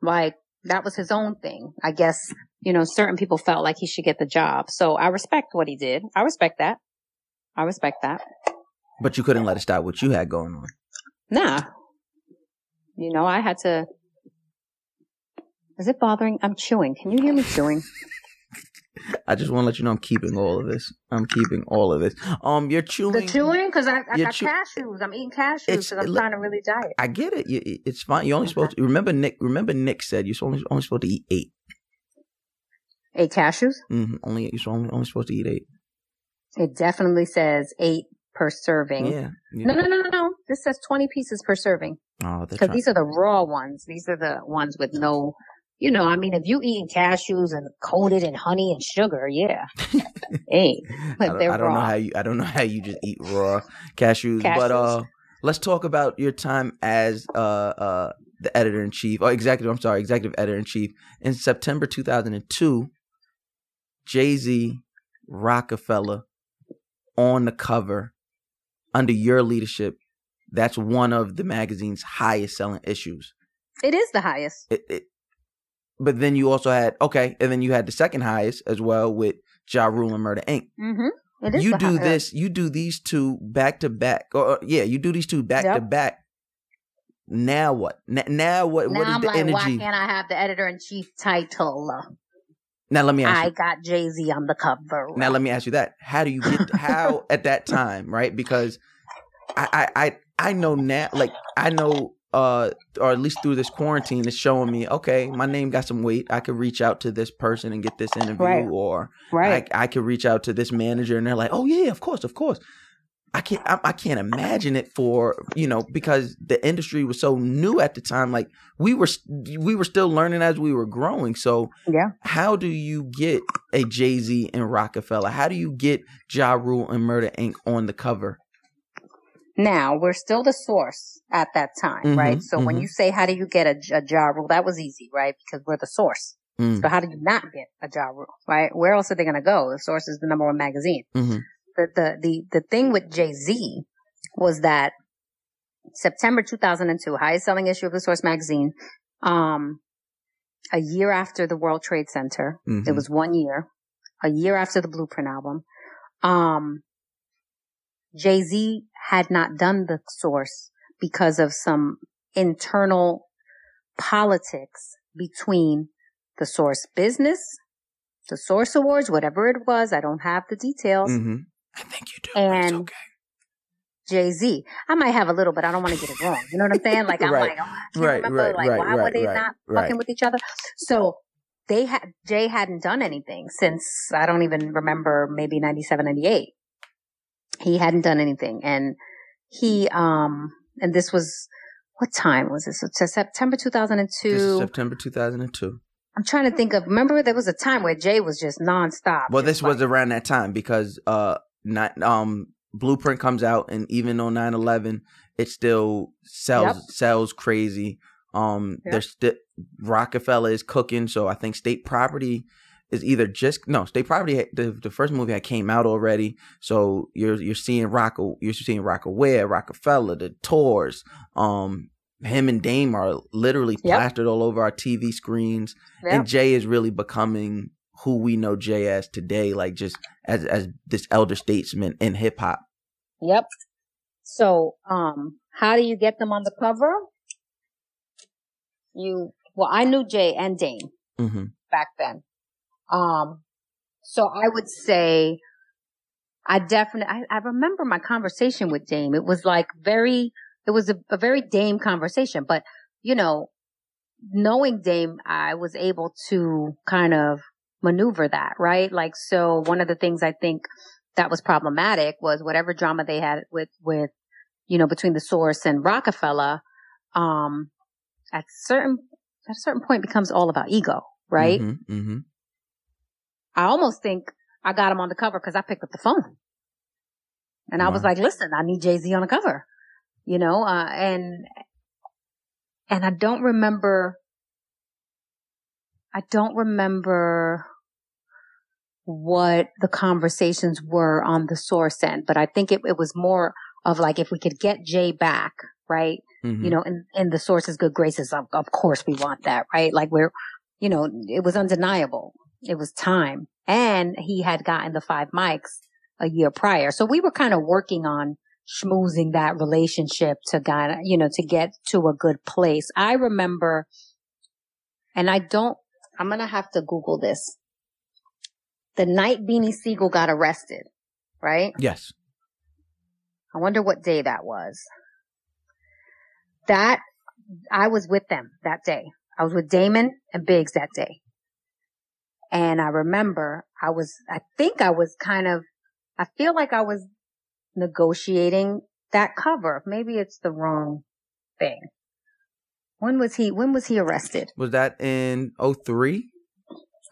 Like, that was his own thing. I guess, you know, certain people felt like he should get the job. So I respect what he did. I respect that. I respect that. But you couldn't let it stop what you had going on. Nah. You know, I had to. Is it bothering? I'm chewing. Can you hear me chewing? I just want to let you know I'm keeping all of this. I'm keeping all of this. Um, you're chewing. The chewing because I, I got chew- cashews. I'm eating cashews because I'm trying to really diet. I get it. You, it's fine. You're only okay. supposed to remember Nick. Remember Nick said you're only only supposed to eat eight. Eight cashews. Mm-hmm. Only you're only only supposed to eat eight. It definitely says eight per serving. Yeah. No, no, no, no, no. this says 20 pieces per serving. Oh, Because these are the raw ones. These are the ones with no, you know, I mean, if you eating cashews and coated in honey and sugar, yeah. hey, I but don't, they're I don't know how you I don't know how you just eat raw cashews, but uh let's talk about your time as uh uh the editor in chief or executive I'm sorry, executive editor in chief in September 2002 Jay-Z Roc-A-Fella on the cover under your leadership that's one of the magazine's highest selling issues. It is the highest. It, it, but then you also had okay, and then you had the second highest as well with Ja Rule and Murder Inc. Mm-hmm. It is you do highest. this you do these two back to back or yeah you do these two back to back now what N- now what Now what is I'm the like, why can't I have the editor in chief title? Now let me ask I you got Jay Z on the cover. now let me ask you that how do you get how at that time right because I, I i i know now like i know uh or at least through this quarantine it's showing me okay my name got some weight i could reach out to this person and get this interview Right. or right. I, I could reach out to this manager and they're like, oh yeah, of course, of course. I can't I, I can't imagine it for you know because the industry was so new at the time. Like we were we were still learning as we were growing. So Yeah. how do you get a Jay Z and Roc-A-Fella? How do you get Ja Rule and Murder Inc. on the cover? Now we're still the source at that time, Mhm, right? So when mhm. you say, how do you get a, a Ja Rule? That was easy, right? Because we're the source. Mm, So how do you not get a Ja Rule, right? Where else are they going to go? The source is the number one magazine. mhm, The, the, the, the thing with Jay-Z was that September 2002, highest selling issue of the source magazine, um, a year after the World Trade Center, mhm. It was one year, a year after the Blueprint album. Um, Jay Z had not done the source because of some internal politics between the source business, the source awards, whatever it was. I don't have the details. Mhm. I think you do. And- okay. Jay Z. I might have a little, but I don't want to get it wrong. You know what I'm saying? Like I'm Right. like, oh, I can't Right, remember. right, like, why were they not fucking with each other? So they had Jay hadn't done anything since I don't even remember maybe 97, 98. He hadn't done anything, and he um and this was what time was this? It's September 2002. This is September 2002. I'm trying to think of. Remember, there was a time where Jay was just nonstop. Well, this was around that time because uh, not um, Blueprint comes out, and even on 9-11, it still sells Yep. sells crazy. Um, Yep. there's sti- Roc-A-Fella is cooking, so I think State Property is either just no State Property. The, the first movie had came out already, so you're you're seeing Rock you're seeing Rocawear, Roc-A-Fella, the tours. Um, him and Dame are literally Yep. plastered all over our TV screens Yep. and Jay is really becoming who we know Jay as today, like just as as this elder statesman in hip hop. Yep. So, um, how do you get them on the cover? You, well, I knew Jay and Dame Mm-hmm. back then. Um, so I would say I definitely, I, I remember my conversation with Dame. It was like very, it was a, a very Dame conversation, but you know, knowing Dame, I was able to kind of maneuver that, right? Like, so one of the things I think that was problematic was whatever drama they had with, with, you know, between the source and Roc-A-Fella, um, at certain, at a certain point becomes all about ego, right? Mm-hmm. mm-hmm. I almost think I got him on the cover because I picked up the phone. And I was like, listen, I need Jay-Z on the cover, you know, uh, and, and I don't remember, I don't remember what the conversations were on the source end, but I think it, it was more of like, if we could get Jay back, right? Mm-hmm. you know, in, in the source's good graces, of, of course we want that, right? Like we're, you know, it was undeniable. It was time. And he had gotten the five mics a year prior. So we were kind of working on schmoozing that relationship to kind of, you know, to get to a good place. I remember, and I don't, I'm going to have to Google this. The night Beanie Siegel got arrested, right? yes. I wonder what day that was. That I was with them that day. I was with Damon and Biggs that day. And I remember I was, I think I was kind of, I feel like I was negotiating that cover. Maybe it's the wrong thing. When was he, when was he arrested? Was that in 03?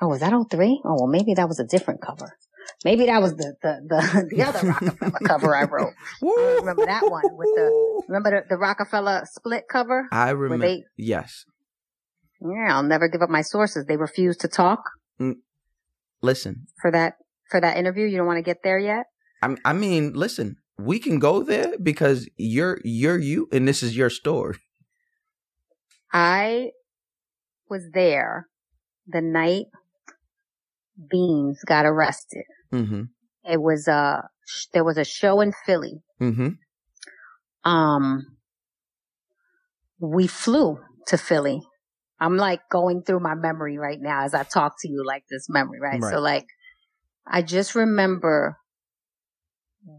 Oh, was that 03? Oh, well, maybe that was a different cover. Maybe that was the, the, the, the other Roc-A-Fella cover I wrote. I remember that one with the, remember the, the Roc-A-Fella split cover? I remember. They, yes. Yeah, I'll never give up my sources. They refused to talk. Mm, listen. For that, for that interview, you don't want to get there yet? I, I mean, listen, we can go there because you're, you're you and this is your story. I was there the night Beans got arrested. Mm-hmm. It was a uh, there was a show in Philly. Mm-hmm. Um, we flew to Philly. I'm like going through my memory right now as I talk to you, like this memory, right? right. So like, I just remember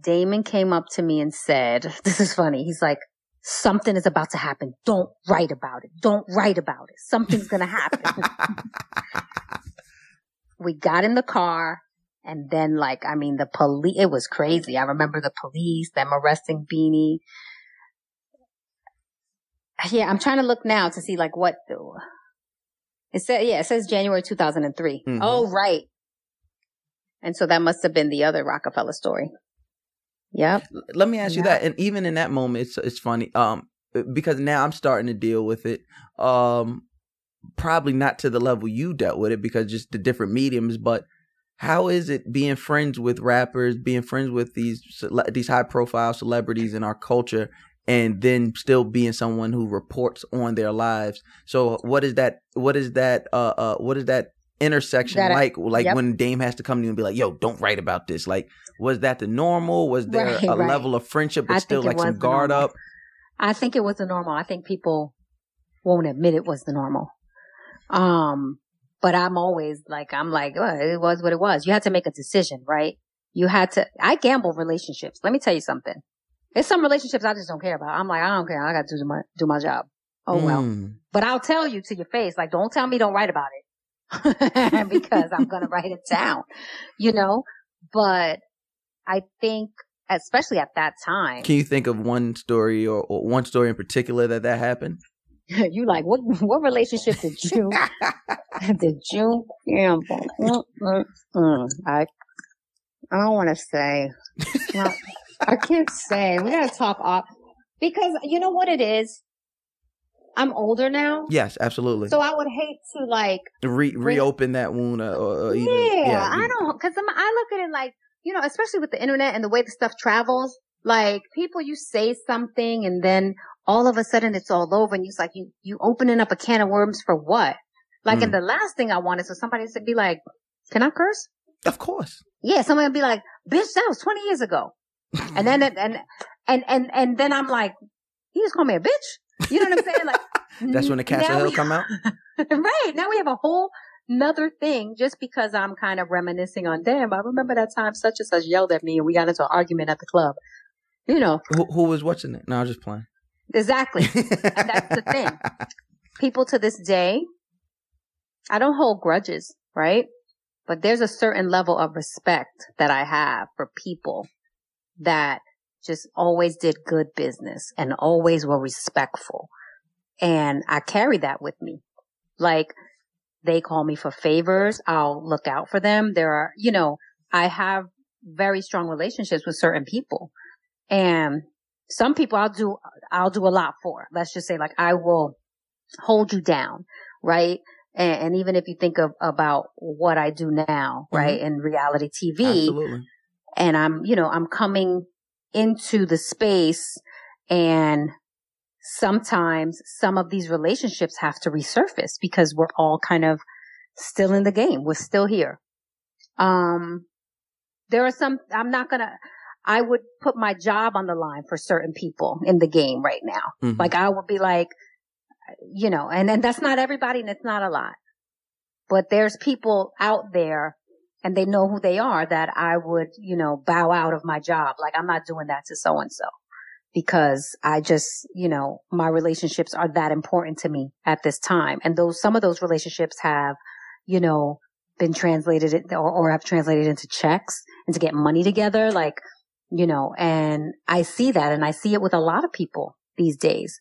Damon came up to me and said, "This is funny." He's like, "Something is about to happen. Don't write about it. Don't write about it. Something's gonna happen." we got in the car and then like, I mean, the police, it was crazy. I remember the police, them arresting Beanie. Yeah, I'm trying to look now to see like what the, it said, yeah, it says January 2003. Mm-hmm. Oh, right. And so that must have been the other Roc-A-Fella story. Yep. Let me ask you that. And even in that moment, it's, it's funny. Um, because now I'm starting to deal with it. Um, probably not to the level you dealt with it because just the different mediums, but how is it being friends with rappers, being friends with these these high profile celebrities in our culture and then still being someone who reports on their lives. So what is that what is that uh uh what is that intersection that, like like yep. when Dame has to come to you and be like, "Yo, don't write about this." Like was that the normal? Was there right, a right. level of friendship but I still like some guard up? I think it was the normal. I think people won't admit it was the normal. Um, but I'm always like, I'm like, oh, it was what it was. You had to make a decision, right? You had to, I gamble relationships. Let me tell you something. There's some relationships I just don't care about. I'm like, I don't care. I got to do my, do my job. Oh well. Mm. But I'll tell you to your face, like, don't tell me don't write about it. because I'm going to write it down, you know, but I think especially at that time. Can you think of one story or, or one story in particular that that happened? you like what? What relationship did you did you? Yeah. I I don't want to say. I can't say. We gotta talk off because you know what it is. I'm older now. Yes, absolutely. So I would hate to like Re- reopen that wound, or, or even, yeah, yeah, I don't because I look at it like you know, especially with the internet and the way the stuff travels. Like people, you say something and then all of a sudden it's all over and you're like, you, you opening up a can of worms for what? Like, mm. and the last thing I want is for somebody to be like, can I curse? Of course. Yeah. Somebody would be like, bitch, that was 20 years ago. and then, and, and, and, and then I'm like, you just call me a bitch. You know what I'm saying? Like, that's when the Castle Hill come out. right. Now we have a whole another thing just because I'm kind of reminiscing on, damn, I remember that time such and such yelled at me and we got into an argument at the club. You know. Who, who was watching it? No, I was just playing. Exactly. and that's the thing. People to this day, I don't hold grudges, right? But there's a certain level of respect that I have for people that just always did good business and always were respectful. And I carry that with me. Like they call me for favors. I'll look out for them. There are, you know, I have very strong relationships with certain people and some people I'll do, I'll do a lot for. Let's just say like I will hold you down, right? And, and even if you think of about what I do now, mm-hmm. right, in reality TV, Absolutely. and I'm, you know, I'm coming into the space and sometimes some of these relationships have to resurface because we're all kind of still in the game. We're still here. Um, there are some, I'm not gonna, I would put my job on the line for certain people in the game right now. Mm-hmm. Like I would be like, you know, and then that's not everybody and it's not a lot, but there's people out there and they know who they are that I would, you know, bow out of my job. Like I'm not doing that to so and so because I just, you know, my relationships are that important to me at this time. And those, some of those relationships have, you know, been translated or, or have translated into checks and to get money together. Like you know, and I see that and I see it with a lot of people these days.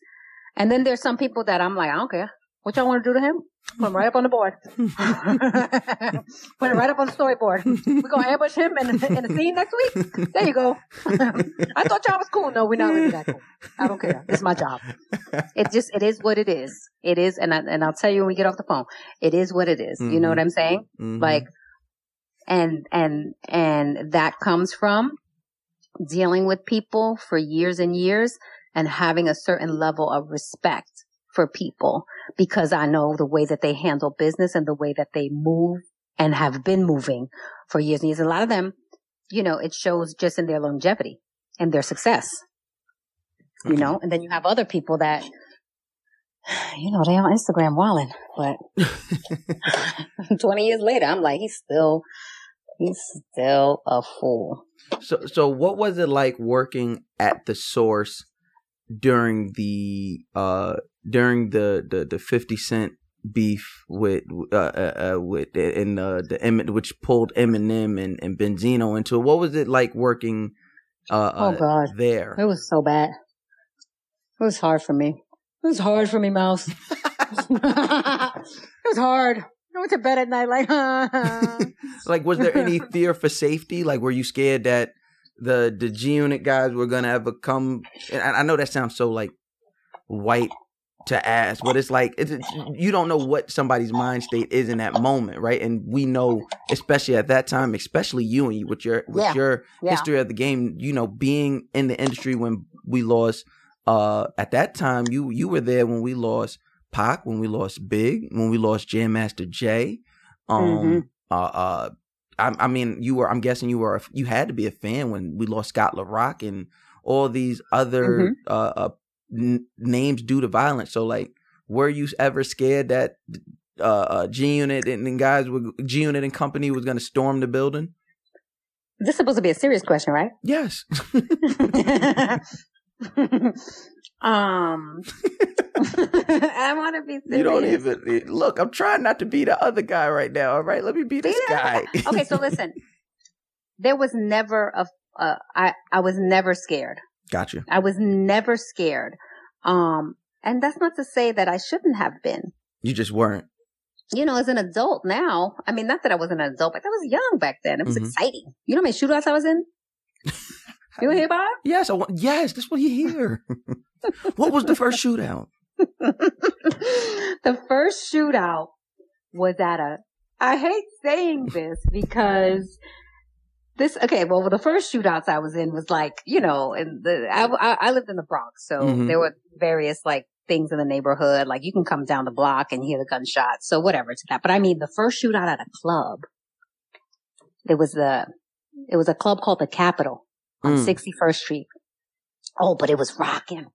And then there's some people that I'm like, I don't care. What y'all want to do to him? Put him right up on the board. Put it right up on the storyboard. We're going to ambush him in, in the scene next week. There you go. I thought y'all was cool. No, we're not really that cool. I don't care. It's my job. It just, it is what it is. It is. And I, and I'll tell you when we get off the phone, it is what it is. You know what I'm saying? Mhm. Like, and, and, and that comes from dealing with people for years and years and having a certain level of respect for people because I know the way that they handle business and the way that they move and have been moving for years and years. And a lot of them, you know, it shows just in their longevity and their success, you know, and then you have other people that, you know, they on Instagram walling, but 20 years later, I'm like, he's still, he's still a fool. So, so what was it like working at the source during the uh during the the the Fifty Cent beef with uh, uh, uh with in uh the Em- which pulled Eminem and and Benzino into it? What was it like working uh, Oh, uh God. there? It was so bad. It was hard for me. It was hard for me, Mouse. it was hard. I went to bed at night like, Like, was there any fear for safety? Like, were you scared that the the G Unit guys were gonna ever come? And I I know that sounds so like white to ask, but it's like it's, it's- you don't know what somebody's mind state is in that moment, right? And we know, especially at that time, especially you and you with your with Yeah. your yeah. history of the game, you know, being in the industry when we lost. Uh, at that time, you you were there when we lost Pac, when we lost Big, when we lost Jam Master Jay. Um, Mhm. uh, uh, I, I mean, you were. I'm guessing you were. a- You had to be a fan when we lost Scott La Rock and all these other Mhm. uh, uh n- names due to violence. So, like, were you ever scared that uh, uh G Unit and, and guys were G Unit and company was going to storm the building? This is supposed to be a serious question, right? Yes. um, I want to be serious. You don't even look. I'm trying not to be the other guy right now. All right, let me be this Be the guy. other okay, so listen. There was never a. Uh, I I was never scared. Gotcha. I was never scared. Um, and that's not to say that I shouldn't have been. You just weren't. You know, as an adult now, I mean, not that I wasn't an adult, but I was young back then. It was Mhm. exciting. You know how many shootouts I was in? You hear about it? Yes. I want. Yes. That's what you hear. what was the first shootout? the first shootout was at a, I hate saying this because this, okay, well, the first shootouts I was in was like, you know, and the, I, I, lived in the Bronx. So Mhm. there were various like things in the neighborhood. Like you can come down the block and hear the gunshots. So whatever to that. But I mean, the first shootout at a club, it was the, it was a club called the Capitol on Mm. 61st Street. Oh, but it was rocking.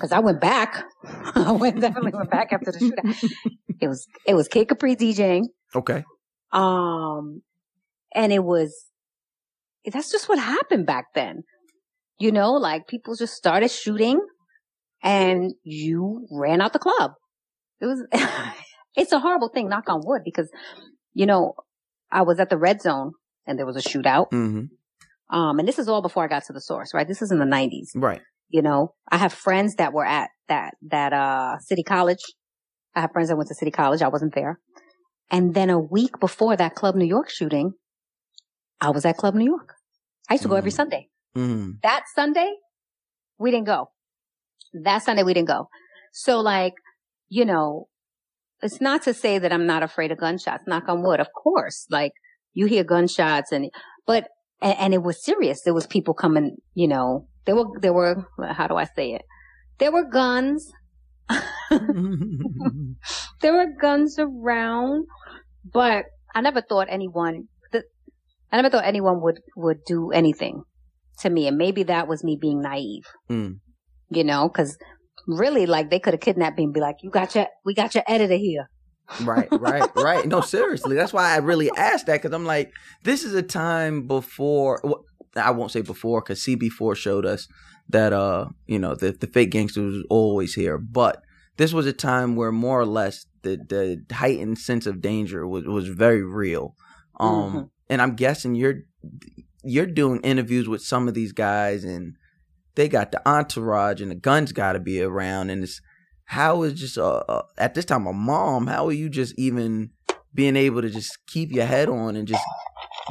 Cause I went back. I went, definitely went back after the shootout. It was, it was Kid Capri DJing. Okay. Um, and it was, that's just what happened back then. You know, like people just started shooting and you ran out the club. It was, it's a horrible thing, knock on wood, because, you know, I was at the red zone and there was a shootout. hmm Um, and this is all before I got to the source, right? This is in the nineties. Right. You know, I have friends that were at that, that, uh, city college. I have friends that went to city college. I wasn't there. And then a week before that Club New York shooting, I was at Club New York. I used to go every Mm. Sunday. Mm. That Sunday, we didn't go. That Sunday, we didn't go. So like, you know, it's not to say that I'm not afraid of gunshots, knock on wood. Of course, like you hear gunshots and, but, and, and it was serious. There was people coming, you know, there were, there were, how do I say it? There were guns. there were guns around, but I never thought anyone, th- I never thought anyone would, would do anything to me. And maybe that was me being naive, Mm. you know, cause really like they could have kidnapped me and be like, you got your, we got your editor here. Right, right, right. No, seriously. That's why I really asked that because I'm like, this is a time before. Well, I won't say before because CB4 showed us that uh, you know, the the fake gangsters was always here, but this was a time where more or less the the heightened sense of danger was was very real. Um, Mhm. and I'm guessing you're you're doing interviews with some of these guys and they got the entourage and the guns got to be around and it's how is just uh, uh, at this time a mom how are you just even being able to just keep your head on and just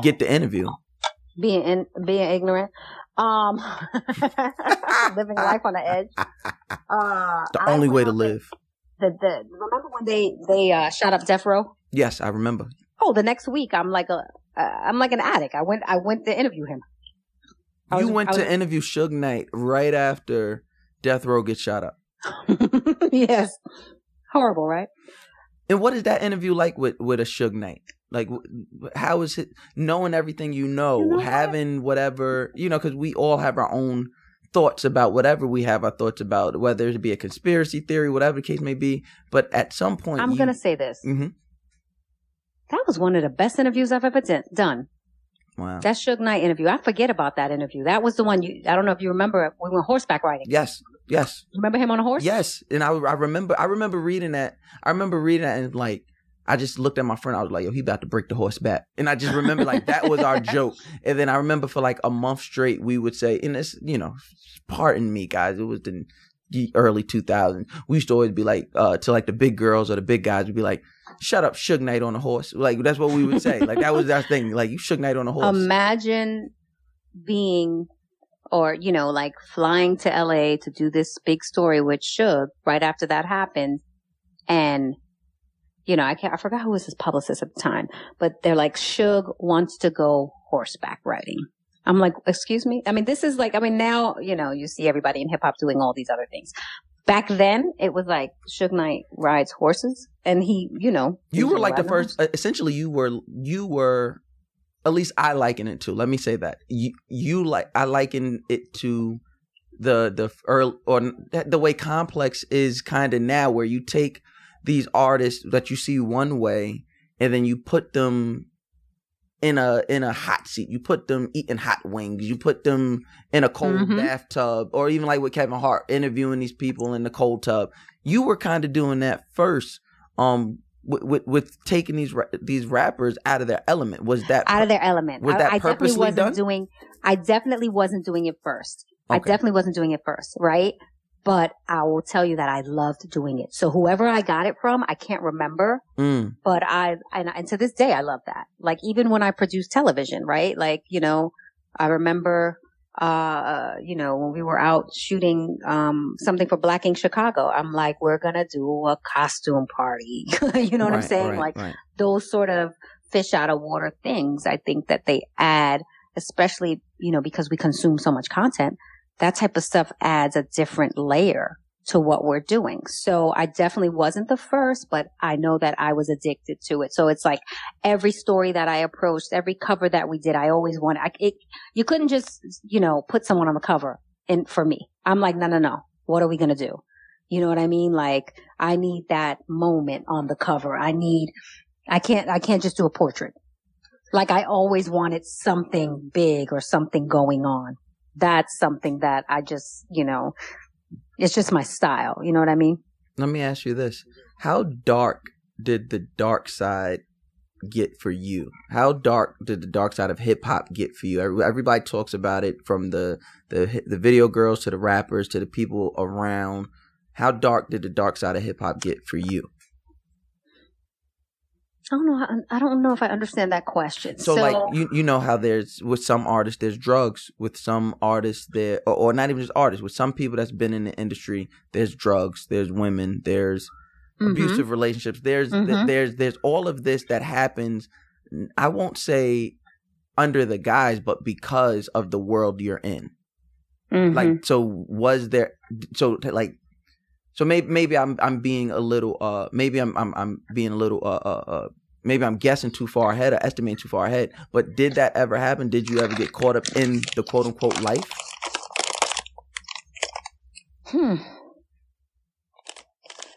get the interview? Being in, being ignorant. Um living life on the edge. Uh the only way to live. the, the remember when they they uh shot up death row? Yes i remember. Oh the next week i'm like a uh, i'm like an addict. I went i went to interview him. I you was, went was, to interview Suge Knight right after Death Row gets shot up. yes, horrible, right? And what is that interview like with with a Suge Knight? Like, how is it knowing everything you know, you know having whatever you know? Because we all have our own thoughts about whatever we have our thoughts about, whether it be a conspiracy theory, whatever the case may be. But at some point, I'm you, gonna say this. Mm-hmm. That was one of the best interviews I've ever done. Wow. That Suge Knight interview. I forget about that interview. That was the one you, I don't know if you remember, we went horseback riding. Yes. Yes. Remember him on a horse? Yes. And I, I remember, I remember reading that. I remember reading that and like, I just looked at my friend. I was like, yo, he about to break the horse back. And I just remember like that was our joke. And then I remember for like a month straight, we would say, and it's, you know, pardon me guys. It was the early 2000s. We used to always be like, uh, to like the big girls or the big guys would be like, shut up, Suge Knight on a horse. Like that's what we would say. like that was our thing. Like you Suge Knight on a horse. Imagine being or, you know, like flying to LA to do this big story with Suge right after that happened. And, you know, I can't, I forgot who was his publicist at the time, but they're like, Suge wants to go horseback riding. I'm like, excuse me? I mean, this is like, I mean, now, you know, you see everybody in hip hop doing all these other things. Back then, it was like Suge Knight rides horses, and he, you know, you were like the first. Essentially, you were you were, at least I liken it to. Let me say that you you like I liken it to the the early or the way complex is kind of now, where you take these artists that you see one way, and then you put them in a in a hot seat. You put them eating hot wings. You put them in a cold mm-hmm. bathtub, or even like with Kevin Hart interviewing these people in the cold tub. You were kind of doing that first, um, with, with, with taking these these rappers out of their element. Was that out of their element? Was that I, I definitely wasn't done? doing. I definitely wasn't doing it first. Okay. I definitely wasn't doing it first, right? but I will tell you that I loved doing it. So whoever I got it from, I can't remember, mm. but I, and, and to this day, I love that. Like even when I produce television, right? Like, you know, I remember, uh, you know, when we were out shooting, um, something for Black Ink Chicago, I'm like, we're going to do a costume party. you know what right, I'm saying? Right, like right. those sort of fish out of water things. I think that they add, especially, you know, because we consume so much content that type of stuff adds a different layer to what we're doing. So I definitely wasn't the first, but I know that I was addicted to it. So it's like every story that I approached, every cover that we did, I always wanted, I, it, you couldn't just, you know, put someone on the cover and for me, I'm like, no, no, no. What are we going to do? You know what I mean? Like I need that moment on the cover. I need, I can't, I can't just do a portrait. Like I always wanted something big or something going on that's something that I just, you know, it's just my style. You know what I mean? Let me ask you this. How dark did the dark side get for you? How dark did the dark side of hip hop get for you? Everybody talks about it from the, the the video girls to the rappers to the people around. How dark did the dark side of hip hop get for you? I don't know. I don't know if I understand that question. So, so, like, you you know how there's with some artists there's drugs. With some artists there, or, or, not even just artists. With some people that's been in the industry, there's drugs. There's women. There's mm-hmm. abusive relationships. There's mm-hmm. th- there's there's all of this that happens. I won't say under the guise, but because of the world you're in. Mm-hmm. Like, so was there? So like so maybe maybe I'm I'm being a little uh maybe I'm I'm I'm being a little uh uh, uh maybe I'm guessing too far ahead or estimating too far ahead. But did that ever happen? Did you ever get caught up in the quote unquote life? Hmm.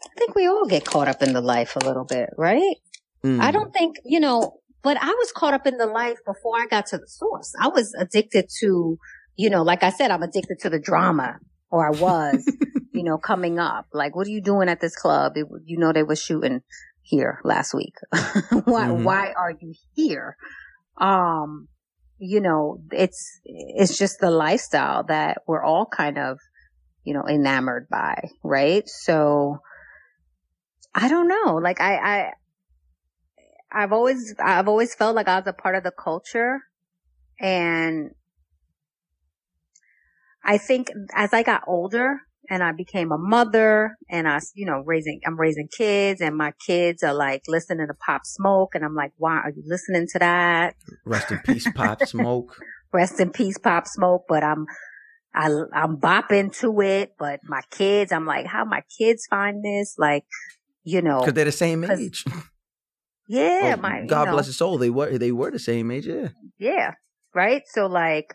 I think we all get caught up in the life a little bit, right? Mm. I don't think, you know, but I was caught up in the life before I got to the source. I was addicted to, you know, like I said, I'm addicted to the drama or I was, you know, coming up. Like, what are you doing at this club? It, you know, they were shooting here last week. why, mm-hmm. why are you here? Um, you know, it's, it's just the lifestyle that we're all kind of, you know, enamored by, right? So I don't know. Like I, I, I've always, I've always felt like I was a part of the culture and I think as I got older and I became a mother and I, you know, raising, I'm raising kids and my kids are like listening to Pop Smoke and I'm like, why are you listening to that? Rest in peace, Pop Smoke. Rest in peace, Pop Smoke. But I'm, I, I'm bopping to it. But my kids, I'm like, how my kids find this? Like, you know. Cause they're the same age. Yeah. Oh, my, God know, bless his soul. They were, they were the same age. Yeah. Yeah. Right. So like,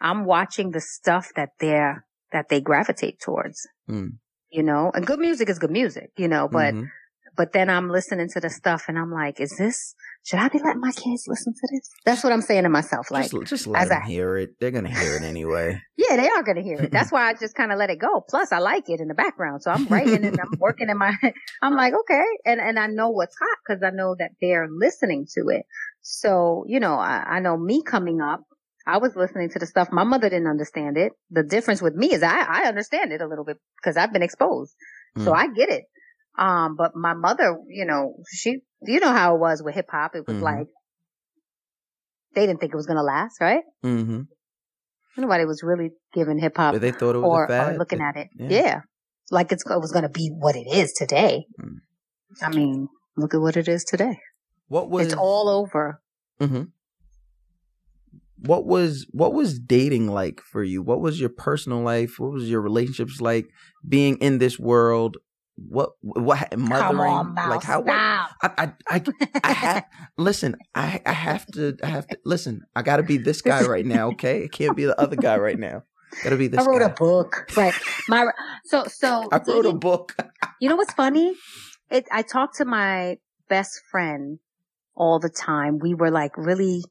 I'm watching the stuff that they're, that they gravitate towards, Mm. you know, and good music is good music, you know, but, Mhm. but then I'm listening to the stuff and I'm like, is this, should I be letting my kids listen to this? That's what I'm saying to myself. Like, just, just let as them I- hear it. They're gonna hear it anyway. yeah, they are going to hear it. That's why I just kind of let it go. Plus I like it in the background. So I'm writing and I'm working in my, I'm like, okay. And, and I know what's hot because I know that they're listening to it. So, you know, I, I know me coming up, I was listening to the stuff. My mother didn't understand it. The difference with me is I, I understand it a little bit because I've been exposed. So Mm. I get it. Um, but my mother, you know, she, you know how it was with hip hop. It was Mhm. like, they didn't think it was going to last, right? Mm-hmm. Nobody was really giving hip hop they thought it was or, or looking at it. yeah. Yeah. Like it's, it was going to be what it is today. Mm. I mean, look at what it is today. What was it's all over. hmm What was what was dating like for you? What was your personal life? What was your relationships like? Being in this world, what what mothering? On, like how? What. I I I, I have listen. I I have to. I have to listen. I got to be this guy right now. Okay, I can't be the other guy right now. Got to be this. I wrote guy. a book. Right. My, so, so. I wrote a book. You know what's funny? It, I talk to my best friend all the time. We were like really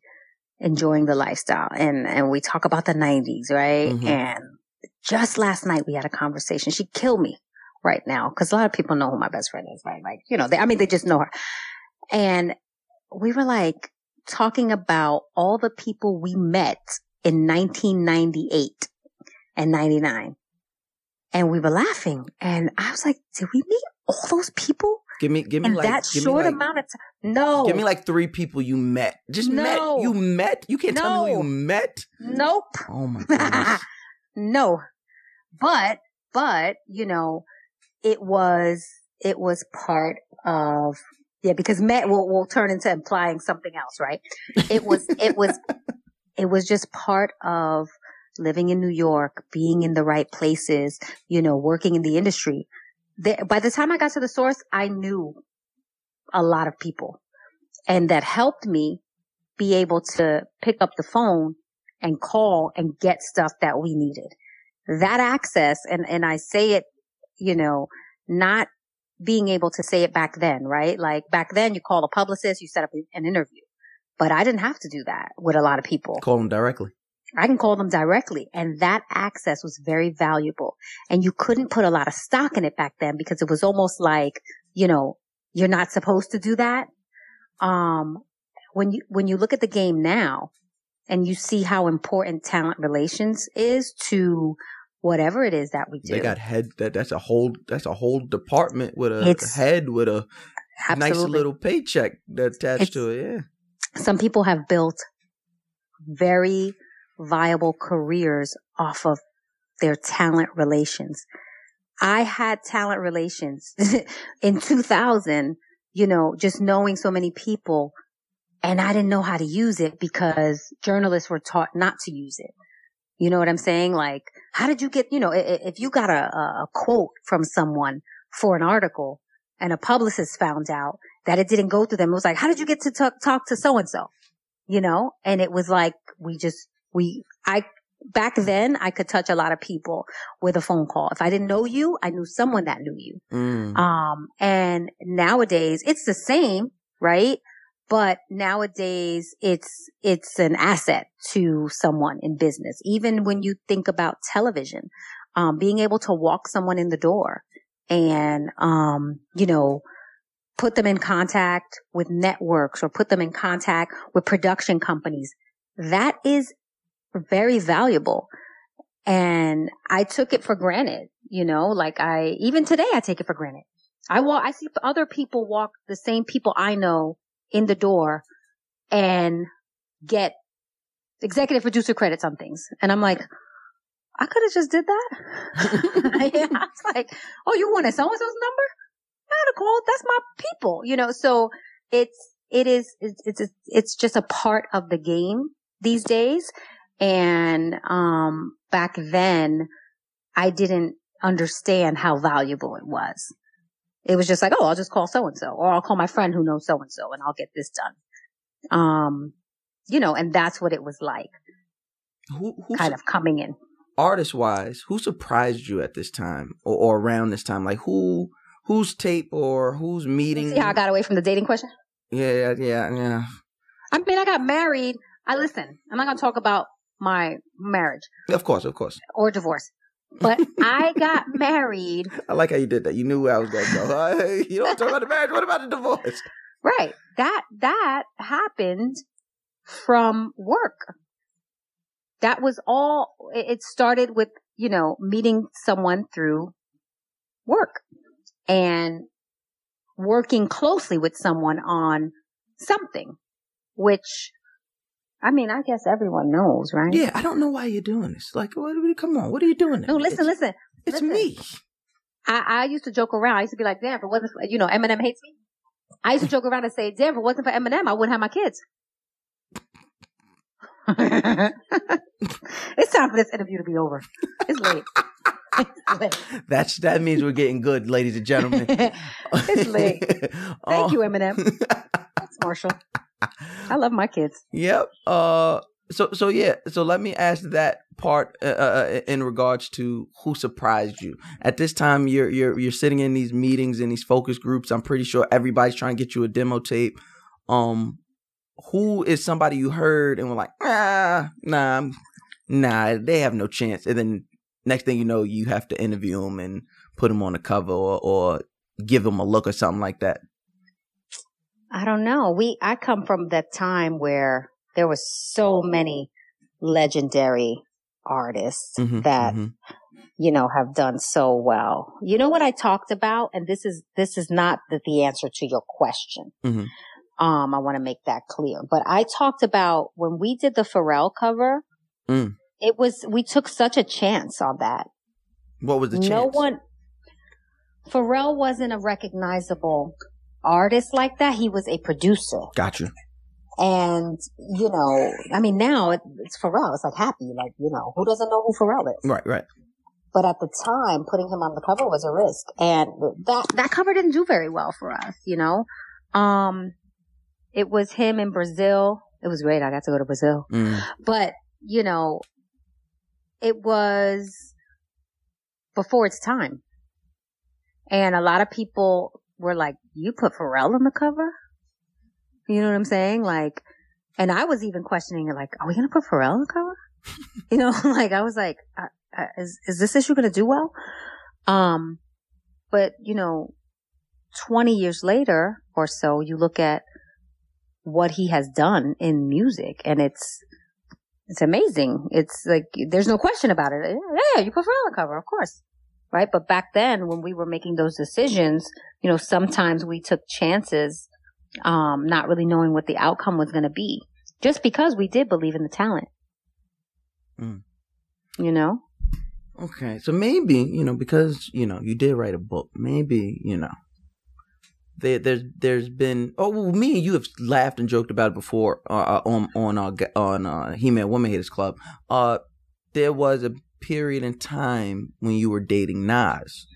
enjoying the lifestyle and, and we talk about the nineties, right? Mhm. And just last night we had a conversation. She'd kill me right now because a lot of people know who my best friend is, right? Like, you know, they, I mean, they just know her. And we were like talking about all the people we met in 1998 and 99. And we were laughing. And I was like, did we meet all those people Give me give me in like that give short me like, amount of time? No. Give me like three people you met. Just No. met. You met. You can't tell me who you met. nope. Oh my goodness. no. But, but, you know, it was, it was part of, yeah, because met will, will turn into implying something else, right? It was, it was, it was just part of living in New York, being in the right places, you know, working in the industry. By the time I got to the source, I knew a lot of people and that helped me be able to pick up the phone and call and get stuff that we needed. That access, and, and I say it, you know, not being able to say it back then, right? Like back then you call a publicist, you set up an interview, but I didn't have to do that with a lot of people. Call them directly. I can call them directly. And that access was very valuable. And you couldn't put a lot of stock in it back then because it was almost like, you know, you're not supposed to do that. Um, when you, when you look at the game now and you see how important talent relations is to whatever it is that we do. They got head. That that's a whole. That's a whole department with a It's- head with a nice little paycheck attached It's- to it. Yeah. some people have built very viable careers off of their talent relations. I had talent relations in 2000, you know, just knowing so many people and I didn't know how to use it because journalists were taught not to use it. You know what I'm saying? Like, how did you get, you know, if you got a, a a quote from someone for an article and a publicist found out that it didn't go through them, it was like, how did you get to talk, talk to so and so? You know, and it was like, we just, we, I, back then I could touch a lot of people with a phone call. If I didn't know you, I knew someone that knew you. Mm. Um, and nowadays it's the same, right? But nowadays it's, it's an asset to someone in business. Even when you think about television, um, being able to walk someone in the door and, um, you know, put them in contact with networks or put them in contact with production companies. that is very valuable. And I took it for granted, you know, like I, even today I take it for granted. I walk, I see other people walk the same people I know in the door and get executive producer credits on things. And I'm like, I could have just did that. yeah, I was like, oh, you wanted so and so's number? Had to call. That's my people, you know. So it's it is it's it's it's just a part of the game these days. And um back then, I didn't understand how valuable it was. It was just like, oh, I'll just call so and so, or I'll call my friend who knows so and so, and I'll get this done. Um, you know, and that's what it was like. Who, kind of coming in artist wise, who surprised you at this time or, or, around this time? Like who whose tape or whose meeting? See how I got away from the dating question? Yeah, yeah, yeah. I mean, I got married. I listen. I'm not gonna talk about my marriage. Of course, of course. Or divorce. But I got married. I like how you did that. You knew where I was going to go. you don't talk about the marriage. What about the divorce? Right. That that happened from work that was all, it started with, you know, meeting someone through work and working closely with someone on something, which I mean, I guess everyone knows, right? Yeah, I don't know why you're doing this. Like, what, come on, what are you doing? No, listen, it's, listen. It's listen. me. I, I used to joke around. I used to be like, damn, if it wasn't, for, you know, Eminem hates me. I used to joke around and say, damn, if it wasn't for Eminem, I wouldn't have my kids. it's time for this interview to be over. It's late. That's that means we're getting good, ladies and gentlemen. it's late. Thank you, oh. Eminem. Thanks, Marshall. I love my kids. Yep. Uh. So so yeah. So let me ask that part uh, uh, uh, in regards to who surprised you at this time. You're you're you're sitting in these meetings in these focus groups. I'm pretty sure everybody's trying to get you a demo tape. Um, who is somebody you heard and were like, ah, nah, nah, they have no chance. And then next thing you know, you have to interview them and put them on the cover or, or give them a look or something like that. I don't know. We, I come from that time where there was so many legendary artists mm-hmm, that, mm-hmm. you know, have done so well. You know what I talked about? And this is, this is not the, the answer to your question. Mm-hmm. Um, I want to make that clear. But I talked about when we did the Pharrell cover, mm. it was, we took such a chance on that. What was the chance? No one, Pharrell wasn't a recognizable artist like that. He was a producer. Gotcha. And, you know, I mean, now it's Pharrell. It's like happy. Like, you know, who doesn't know who Pharrell is? Right, right. But at the time, putting him on the cover was a risk. And that, that cover didn't do very well for us, you know? Um, it was him in Brazil. It was great. I got to go to Brazil. Mm. But, you know, it was before its time. And a lot of people were like, you put Pharrell on the cover? You know what I'm saying? Like, and I was even questioning it, like, are we going to put Pharrell on the cover? you know, like I was like, uh, uh, is, is this issue going to do well? Um, but you know, 20 years later or so, you look at what he has done in music and it's it's amazing. It's like there's no question about it. Yeah, you put Pharrell on the cover, of course. Right? But back then when we were making those decisions, you know, sometimes we took chances um not really knowing what the outcome was going to be just because we did believe in the talent. Mm. You know? Okay. So maybe, you know, because, you know, you did write a book, maybe, you know, there, there's there's been oh well, me and you have laughed and joked about it before uh, uh on on uh, on uh, He Man Woman Haters Club. Uh, there was a period in time when you were dating Nas.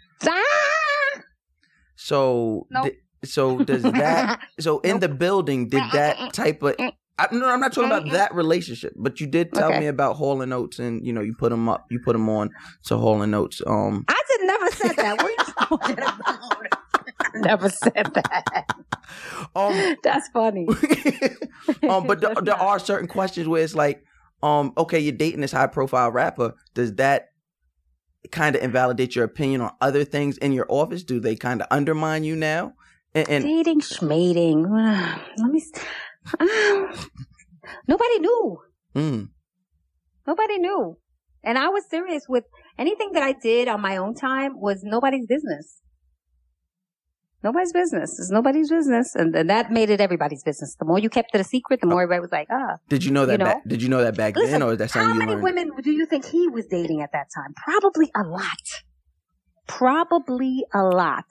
So nope. th- so does that so in nope. the building did that type of I, no, I'm not talking about that relationship, but you did tell okay. me about Hall and Oates, and you know you put them up, you put them on to Hall and Oates. Um, I did never said that. What are you talking about? never said that. Um, That's funny. um, but th- there are certain questions where it's like, um, okay, you're dating this high profile rapper. Does that kind of invalidate your opinion on other things in your office? Do they kind of undermine you now? And, and dating, schmating. Let me. Um, nobody knew. Mm. Nobody knew. And I was serious with anything that I did on my own time was nobody's business. Nobody's business. It's nobody's business. And, and that made it everybody's business. The more you kept it a secret, the more everybody was like, ah. Did you know that? You know? back, did you know that back Listen, then, or is that How something you many women do you think he was dating at that time? Probably a lot. Probably a lot.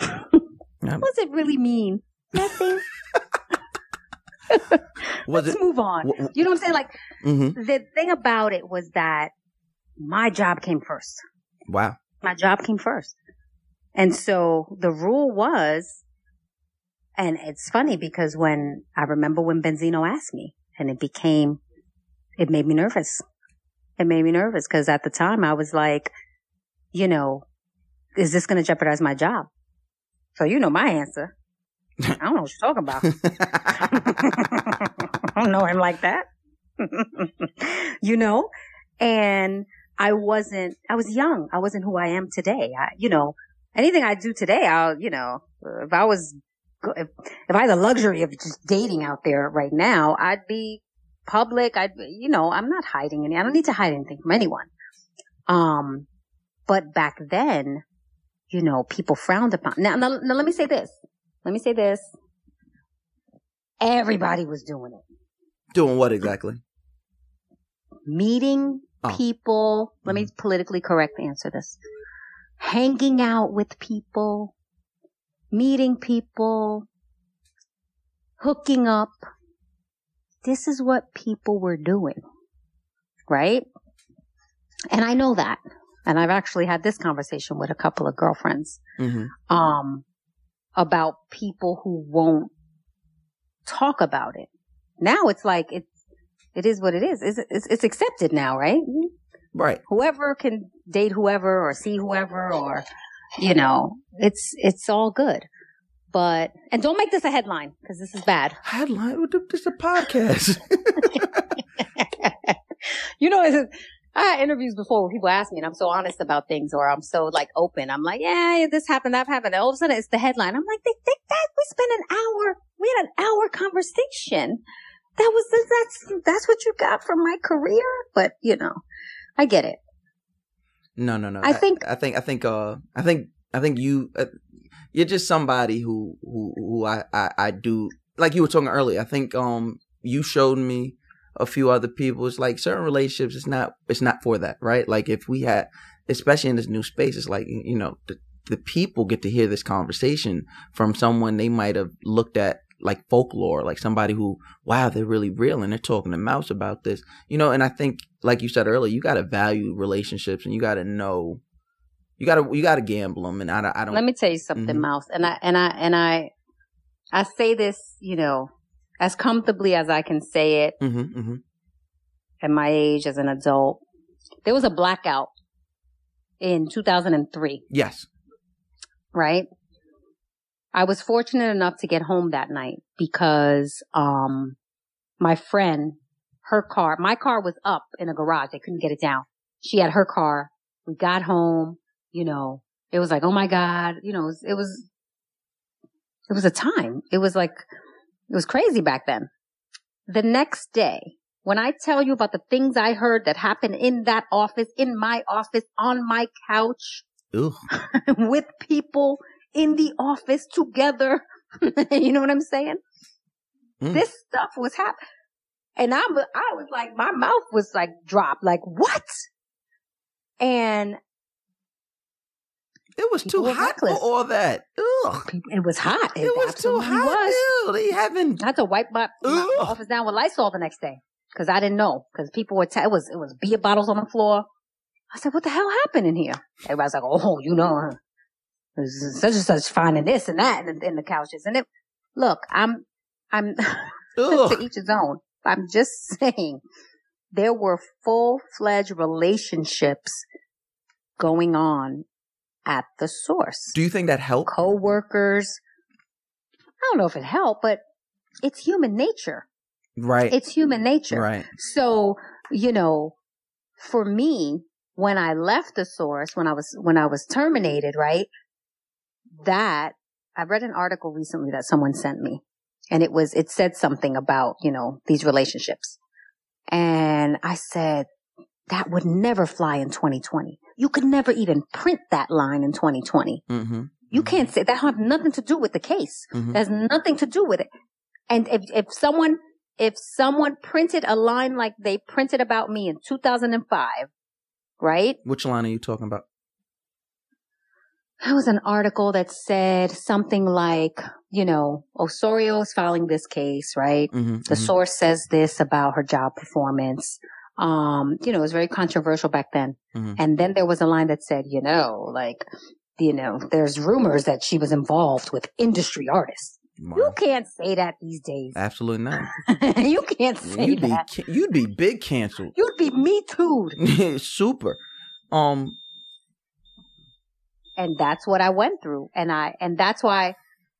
What does it really mean? Nothing. Let's it? move on. w- You know what I'm saying? Like hmm the thing about it was that my job came first. Wow. My job came first. And so the rule was, and it's funny because when I remember when Benzino asked me and it became, it made me nervous. It made me nervous because at the time I was like, you know, is this going to jeopardize my job? So you know my answer. I don't know what you're talking about. I don't know him like that. you know? And I wasn't, I was young. I wasn't who I am today. I, you know, anything I do today, I'll, you know, if I was, if, if I had the luxury of just dating out there right now, I'd be public. I'd, you know, I'm not hiding any, I don't need to hide anything from anyone. Um, but back then, you know, people frowned upon. Now, now, now let me say this. Let me say this. Everybody was doing it. Doing what exactly? meeting Oh. people. Let me politically correct answer this. Hanging out with people, meeting people, hooking up. This is what people were doing. Right? And I know that. And I've actually had this conversation with a couple of girlfriends hmm um, about people who won't talk about it. Now it's like it's it is what it is. It's, it's, it's accepted now, right? Right. Whoever can date whoever or see whoever or you know, it's it's all good. But and don't make this a headline because this is bad. Headline. This is a podcast. you know, it's, I had interviews before where people ask me and I'm so honest about things or I'm so like open. I'm like, yeah, this happened, that happened. And all of a sudden it's the headline. I'm like, they think that we spent an hour, we had an hour conversation. That was, that's, that's what you got from my career. But you know, I get it. no, no, no. I think- I think. I think. Uh. I think. I think you. Uh, you're just somebody who who who I, I I do like you were talking earlier. I think um you showed me a few other people. It's like certain relationships. It's not. It's not for that, right? Like if we had, especially in this new space, it's like you know the the people get to hear this conversation from someone they might have looked at like folklore, like somebody who, wow, they're really real and they're talking to mouse about this, you know. And I think, like you said earlier, you got to value relationships and you got to know, you got to you got to gamble them. And I, don't- I don't. Let me tell you something, Mhm. Mouse. And I, and I, and I, I say this, you know, as comfortably as I can say it hmm hmm at my age as an adult. There was a blackout in 2003. Yes. right? I was fortunate enough to get home that night because, um, my friend, her car, my car was up in a garage. They couldn't get it down. She had her car. We got home, you know, it was like, oh my God, you know, it was, it was, it was a time. It was like, it was crazy back then. The next day, when I tell you about the things I heard that happened in that office, in my office, on my couch, with people in the office together. you know what I'm saying? Mm. This stuff was happening. And I'm, I was like, my mouth was like dropped, like what? And It was too hot reckless. for all that. Ugh. it was hot. It, It, was too hot. was. Ew, they haven't. I had to wipe my, my office down with Lysol the next day because I didn't know because people were, t- it was, it was beer bottles on the floor. I said, what the hell happened in here? Everybody's like, oh, you know, huh? There's such and such finding this and that in, in the couches. And it, look, I'm, I'm, to each his own. I'm just saying there were full fledged relationships going on at the source. Do you think that helped? Co-workers. I don't know if it helped, but it's human nature. Right. It's human nature. Right. So, you know, for me, when I left the source, when I was, when I was terminated, right? That I read an article recently that someone sent me and it was, it said something about, you know, these relationships. And I said, that would never fly in 2020. You could never even print that line in 2020. Mm-hmm. You can't say that have nothing to do with the case. Mhm. That has nothing to do with it. And if, if someone, if someone printed a line like they printed about me in 2005, right? Which line are you talking about? That was an article that said something like, you know, Osorio is filing this case, right? Mm-hmm. The source says this about her job performance. Um, you know, it was very controversial back then. Mhm. And then there was a line that said, you know, like, you know, there's rumors that she was involved with industry artists. You can't say that these days. Absolutely not. you can't say You'd be that. you'd be big canceled. You'd be me too. Super. Um. And that's what I went through. And I, and that's why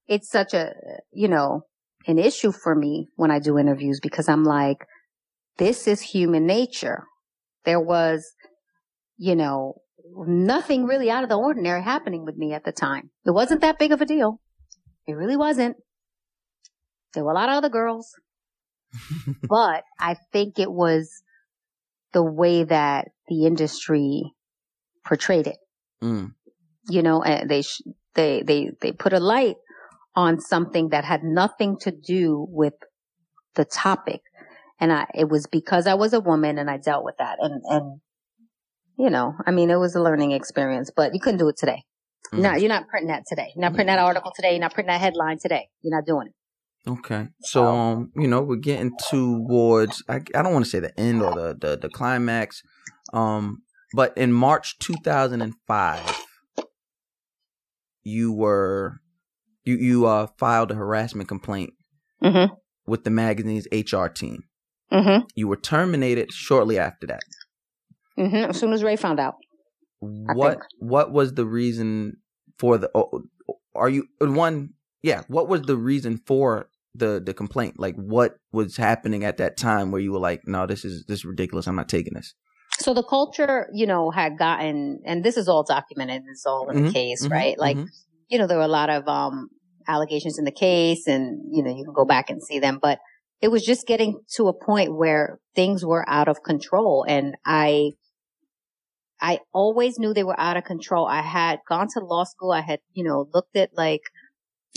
it's such a, you know, an issue for me when I do interviews because I'm like, this is human nature. There was, you know, nothing really out of the ordinary happening with me at the time. It wasn't that big of a deal. It really wasn't. There were a lot of other girls, but I think it was the way that the industry portrayed it mm, you know, they, sh- they, they, they put a light on something that had nothing to do with the topic. And I, it was because I was a woman and I dealt with that. And, and, you know, I mean, it was a learning experience, but you couldn't do it today. mm. No, you're not printing that today. You're not printing that article today. You're not printing that headline today. You're not doing it. Okay. So um, you know, we're getting towards I, I don't want to say the end or the, the the climax. Um, but in March 2005, you were you you uh filed a harassment complaint Mm-hmm. with the magazine's HR team. Mm-hmm. You were terminated shortly after that. Mm-hmm. As soon as Ray found out. What what was the reason for the oh, are you one yeah, what was the reason for the the complaint? Like what was happening at that time where you were like, "No, this is this is ridiculous. I'm not taking this." So the culture, you know, had gotten, and this is all documented. It's all in Mhm, the case, mhm, right? Like, mhm. you know, there were a lot of um, allegations in the case, and you know, you can go back and see them. But it was just getting to a point where things were out of control, and I, I always knew they were out of control. I had gone to law school. I had, you know, looked at like,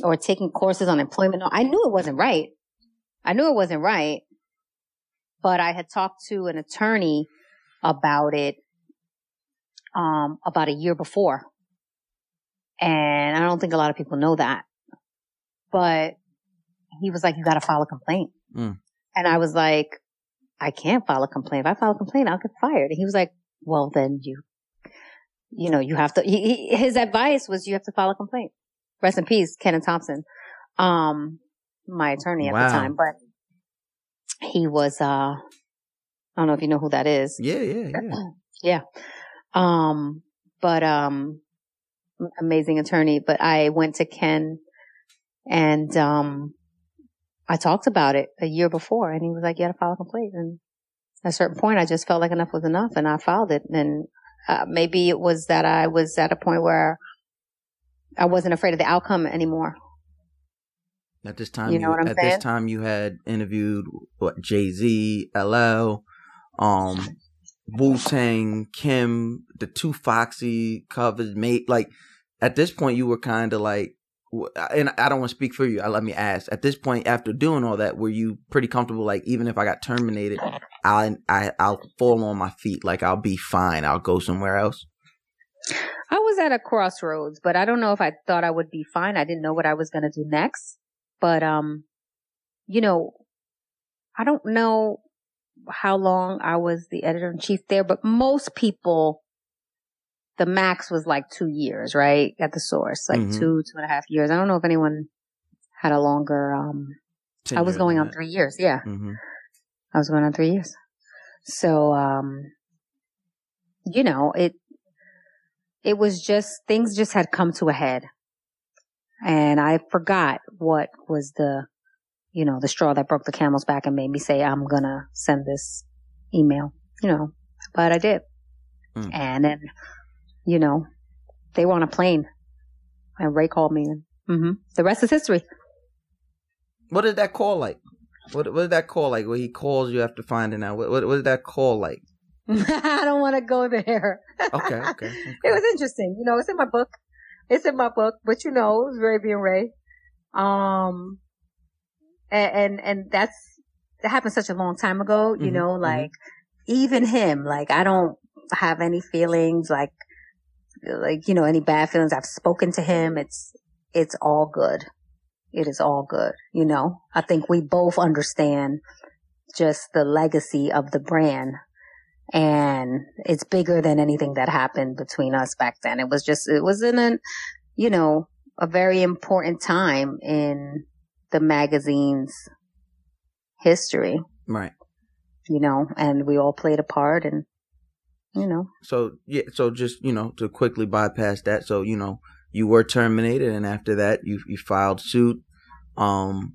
or taken courses on employment. law. I knew it wasn't right. I knew it wasn't right, but I had talked to an attorney about it um about a year before. And I don't think a lot of people know that. But he was like, you got to file a complaint. Mm. And I was like, I can't file a complaint. If I file a complaint, I'll get fired. And he was like, well, then you, you know, you have to, he, he- his advice was you have to file a complaint. Rest in peace, Kenneth Thompson. Um, my attorney at Wow. the time, but he was, uh, I don't know if you know who that is. Yeah, yeah, yeah. Yeah. Um, but, um, amazing attorney, but I went to Ken and, um, I talked about it a year before and he was like, you gotta file a complaint. And at a certain point, I just felt like enough was enough and I filed it. And, uh, maybe it was that I was at a point where I wasn't afraid of the outcome anymore. At this time, You know what I'm at saying? this time you had interviewed what Jay Z, LL, um, Wu Tang, Kim, the two Foxy covers, Mase. Like at this point, you were kind of like, and I don't want to speak for you. I let me ask. At this point, after doing all that, were you pretty comfortable? Like even if I got terminated, I I I'll fall on my feet. Like I'll be fine. I'll go somewhere else. I was at a crossroads, but I don't know if I thought I would be fine. I didn't know what I was going to do next. But, um, you know, I don't know how long I was the editor in chief there, but most people, the max was like two years, right? At the source, like Mhm. two, two and a half years. I don't know if anyone had a longer, um, I was going on three years. Yeah. hmm I was going on three years. So, um, you know, it, it was just, things just had come to a head. And I forgot what was the, you know, the straw that broke the camel's back and made me say, I'm gonna send this email, you know, but I did. Mm. And then, you know, they were on a plane and Ray called me and, hmm the rest is history. What did that call like? What did that call like? Where he calls you after finding out? What what, what is that call like? I don't want to go there. Okay, okay, okay. It was interesting. You know, it's in my book. It's in my book, but you know, it was Ray being Ray. Um, and, and, and that's, that happened such a long time ago, you Mhm, know, like even him, like I don't have any feelings, like, like, you know, any bad feelings. I've spoken to him. It's, it's all good. It is all good. You know, I think we both understand just the legacy of the brand and it's bigger than anything that happened between us back then. It was just, it was in a, you know, a very important time in the magazine's history, Right. you know, and we all played a part and, you know, So yeah, so just you know to quickly bypass that. So you know you were terminated, and after that you you filed suit. Um,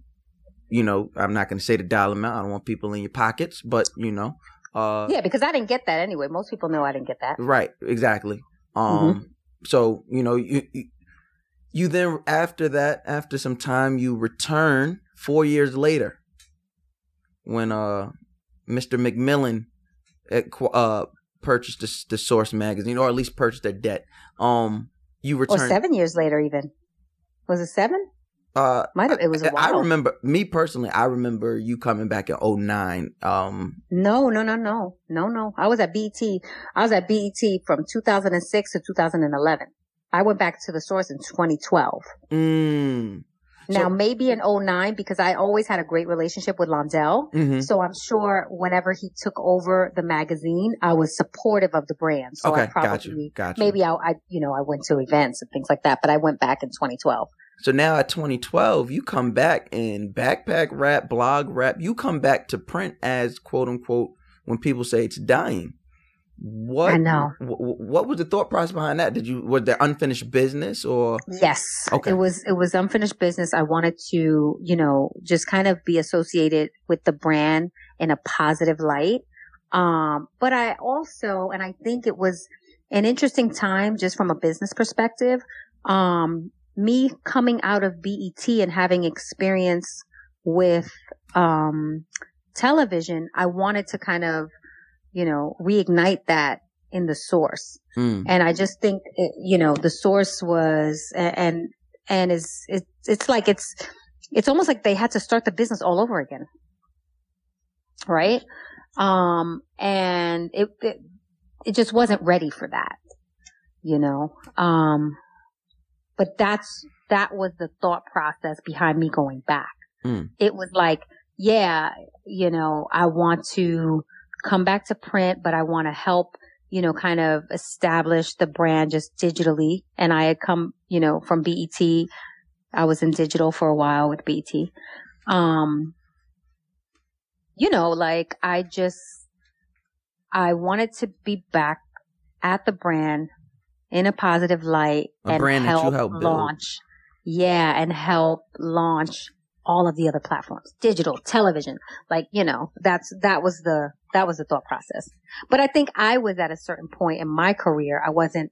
you know I'm not going to say the dollar amount. I don't want people in your pockets, but you know, uh, yeah, because I didn't get that anyway. Most people know I didn't get that. right, exactly. Um, so you know you, you you then after that after some time you return four years later when uh Mr. McMillan acqu- uh purchased the, the Source magazine or at least purchased their debt. Um, you Or seven years later, even. Was it seven? Uh, Might have, it was a I while. I remember me personally. I remember you coming back in 09. Um, No, no, no, no, no, no. I was at BET. I was at BET from 2006 to 2011. I went back to the source in 2012. mm, Now, So- maybe in 09 because I always had a great relationship with Londell. mhm. So I'm sure whenever he took over the magazine, I was supportive of the brand. So I okay, got you, probably, got you. maybe I, I, you know, I went to events and things like that, but I went back in 2012. So now at 2012, you come back in backpack rap, blog rap. You come back to print as quote unquote when people say it's dying. What I know. wh- What was the thought process behind that? Did you was there unfinished business or Yes. Okay. It was, it was unfinished business. I wanted to, you know, just kind of be associated with the brand in a positive light. Um, but I also, and I think it was an interesting time just from a business perspective. Um, me coming out of BET and having experience with, um, television, I wanted to kind of, you know, reignite that in the source. Mm, And I just think, it, you know, the source was, and, and is, it's, it's like it's, it's almost like they had to start the business all over again. Right? Um, and it, it, it just wasn't ready for that, you know? Um, but that's, that was the thought process behind me going back. Mm. It was like, yeah, you know, I want to come back to print, but I want to help you know, kind of establish the brand just digitally. And I had come, you know, from BET. I was in digital for a while with BET. Um, you know, like I just, I wanted to be back at the brand in a positive light A and brand that you help build. launch. Yeah. And help launch all of the other platforms, digital, television. Like, you know, that's, that was the, that was the thought process. But I think I was at a certain point in my career. I wasn't,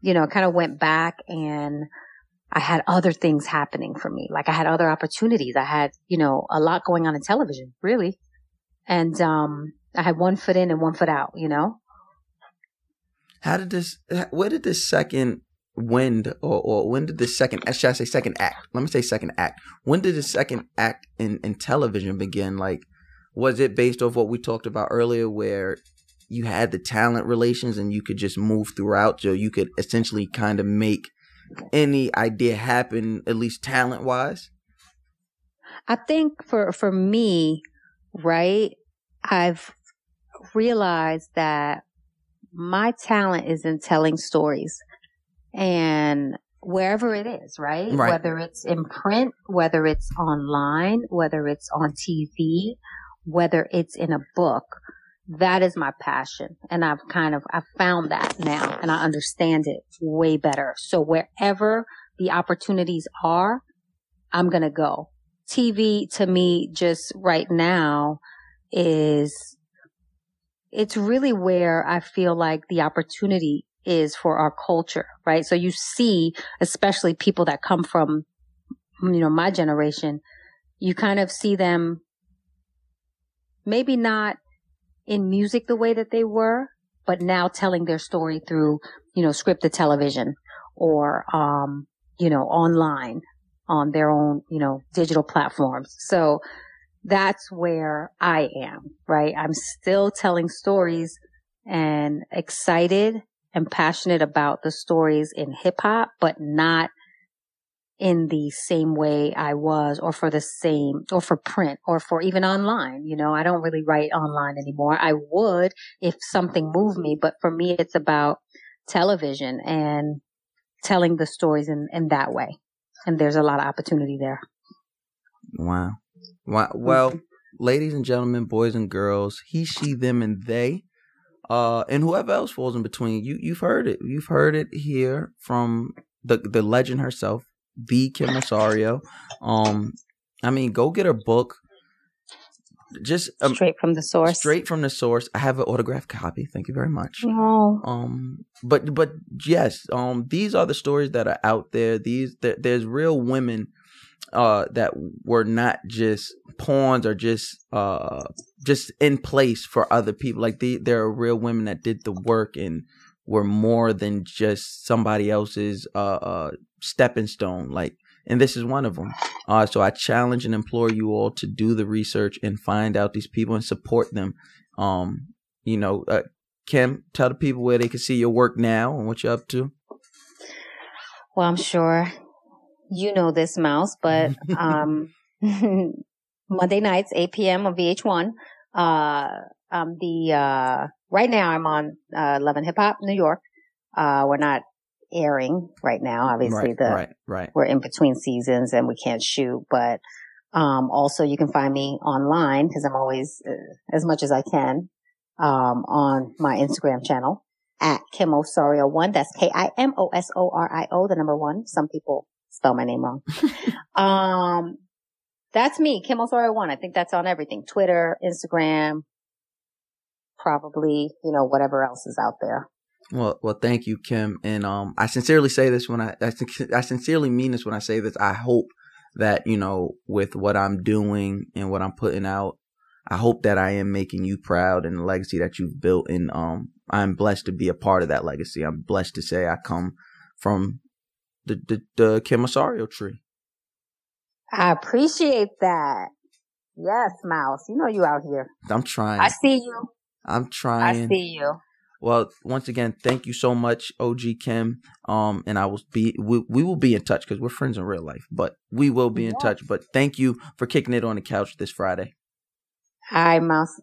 you know, kind of went back and I had other things happening for me. Like I had other opportunities. I had, you know, a lot going on in television, really. And, um, I had one foot in and one foot out, you know? how did this? Where did this second wind or, or when did the second? Uh, should I say second act? Let me say second act. When did the second act in in television begin? Like, was it based off what we talked about earlier, where you had the talent relations and you could just move throughout, so you could essentially kind of make any idea happen, at least talent wise? I think for, for me, right, I've realized that my talent is in telling stories and wherever it is, right? Right. Whether it's in print, whether it's online, whether it's on TV, whether it's in a book, that is my passion. And I've kind of, I've found that now and I understand it way better. So wherever the opportunities are, I'm going to go. TV to me just right now is it's really where I feel like the opportunity is for our culture, right? So you see, especially people that come from, you know, my generation, you kind of see them maybe not in music the way that they were, but now telling their story through, you know, scripted television or, um, you know, online on their own, you know, digital platforms. So that's where I am, right? I'm still telling stories and excited and passionate about the stories in hip hop, but not in the same way I was or for the same or for print or for even online. You know, I don't really write online anymore. I would if something moved me, but for me, it's about television and telling the stories in, in that way. And there's a lot of opportunity there. Wow. Wow. Well, mm-hmm. ladies and gentlemen, boys and girls, he, she, them, and they, uh, and whoever else falls in between, you, you've heard it. You've heard it here from the, the legend herself, the Kim Osorio. Um, I mean, go get her book. Just um, straight from the source. Straight from the source. I have an autographed copy. Thank you very much. Oh. Um, but but yes, um, these are the stories that are out there. These there, there's real women, uh, that were not just pawns or just uh just in place for other people. Like the there are real women that did the work and were more than just somebody else's uh, uh stepping stone. Like, and this is one of them. Uh, so I challenge and implore you all to do the research and find out these people and support them. Um, you know, uh, Kim, tell the people where they can see your work now and what you're up to. Well, I'm sure you know this mouse, but um, Monday nights, 8 p.m. on VH1. Uh, um, the uh, right now I'm on uh, Love and Hip Hop New York. Uh, we're not airing right now. Obviously, right, the right, right. we're in between seasons and we can't shoot. But um, also, you can find me online because I'm always uh, as much as I can um, on my Instagram channel at Kim Osorio one. That's K I M O S O R I O, the number one. Some people spell my name wrong. um, that's me, Kim Osorio one. I think that's on everything: Twitter, Instagram, probably you know whatever else is out there. Well, well, thank you, Kim, and um, I sincerely say this when I, I, I sincerely mean this when I say this. I hope that you know, with what I'm doing and what I'm putting out, I hope that I am making you proud and the legacy that you've built. And um, I'm blessed to be a part of that legacy. I'm blessed to say I come from the the, the Kim Osorio tree. I appreciate that. Yes, Mouse. You know you out here. I'm trying. I see you. I'm trying. I see you. Well, once again, thank you so much, OG Kim. Um, and I will be we, we will be in touch because we're friends in real life, but we will be in yeah. touch. But thank you for kicking it on the couch this Friday. Hi, Mouse.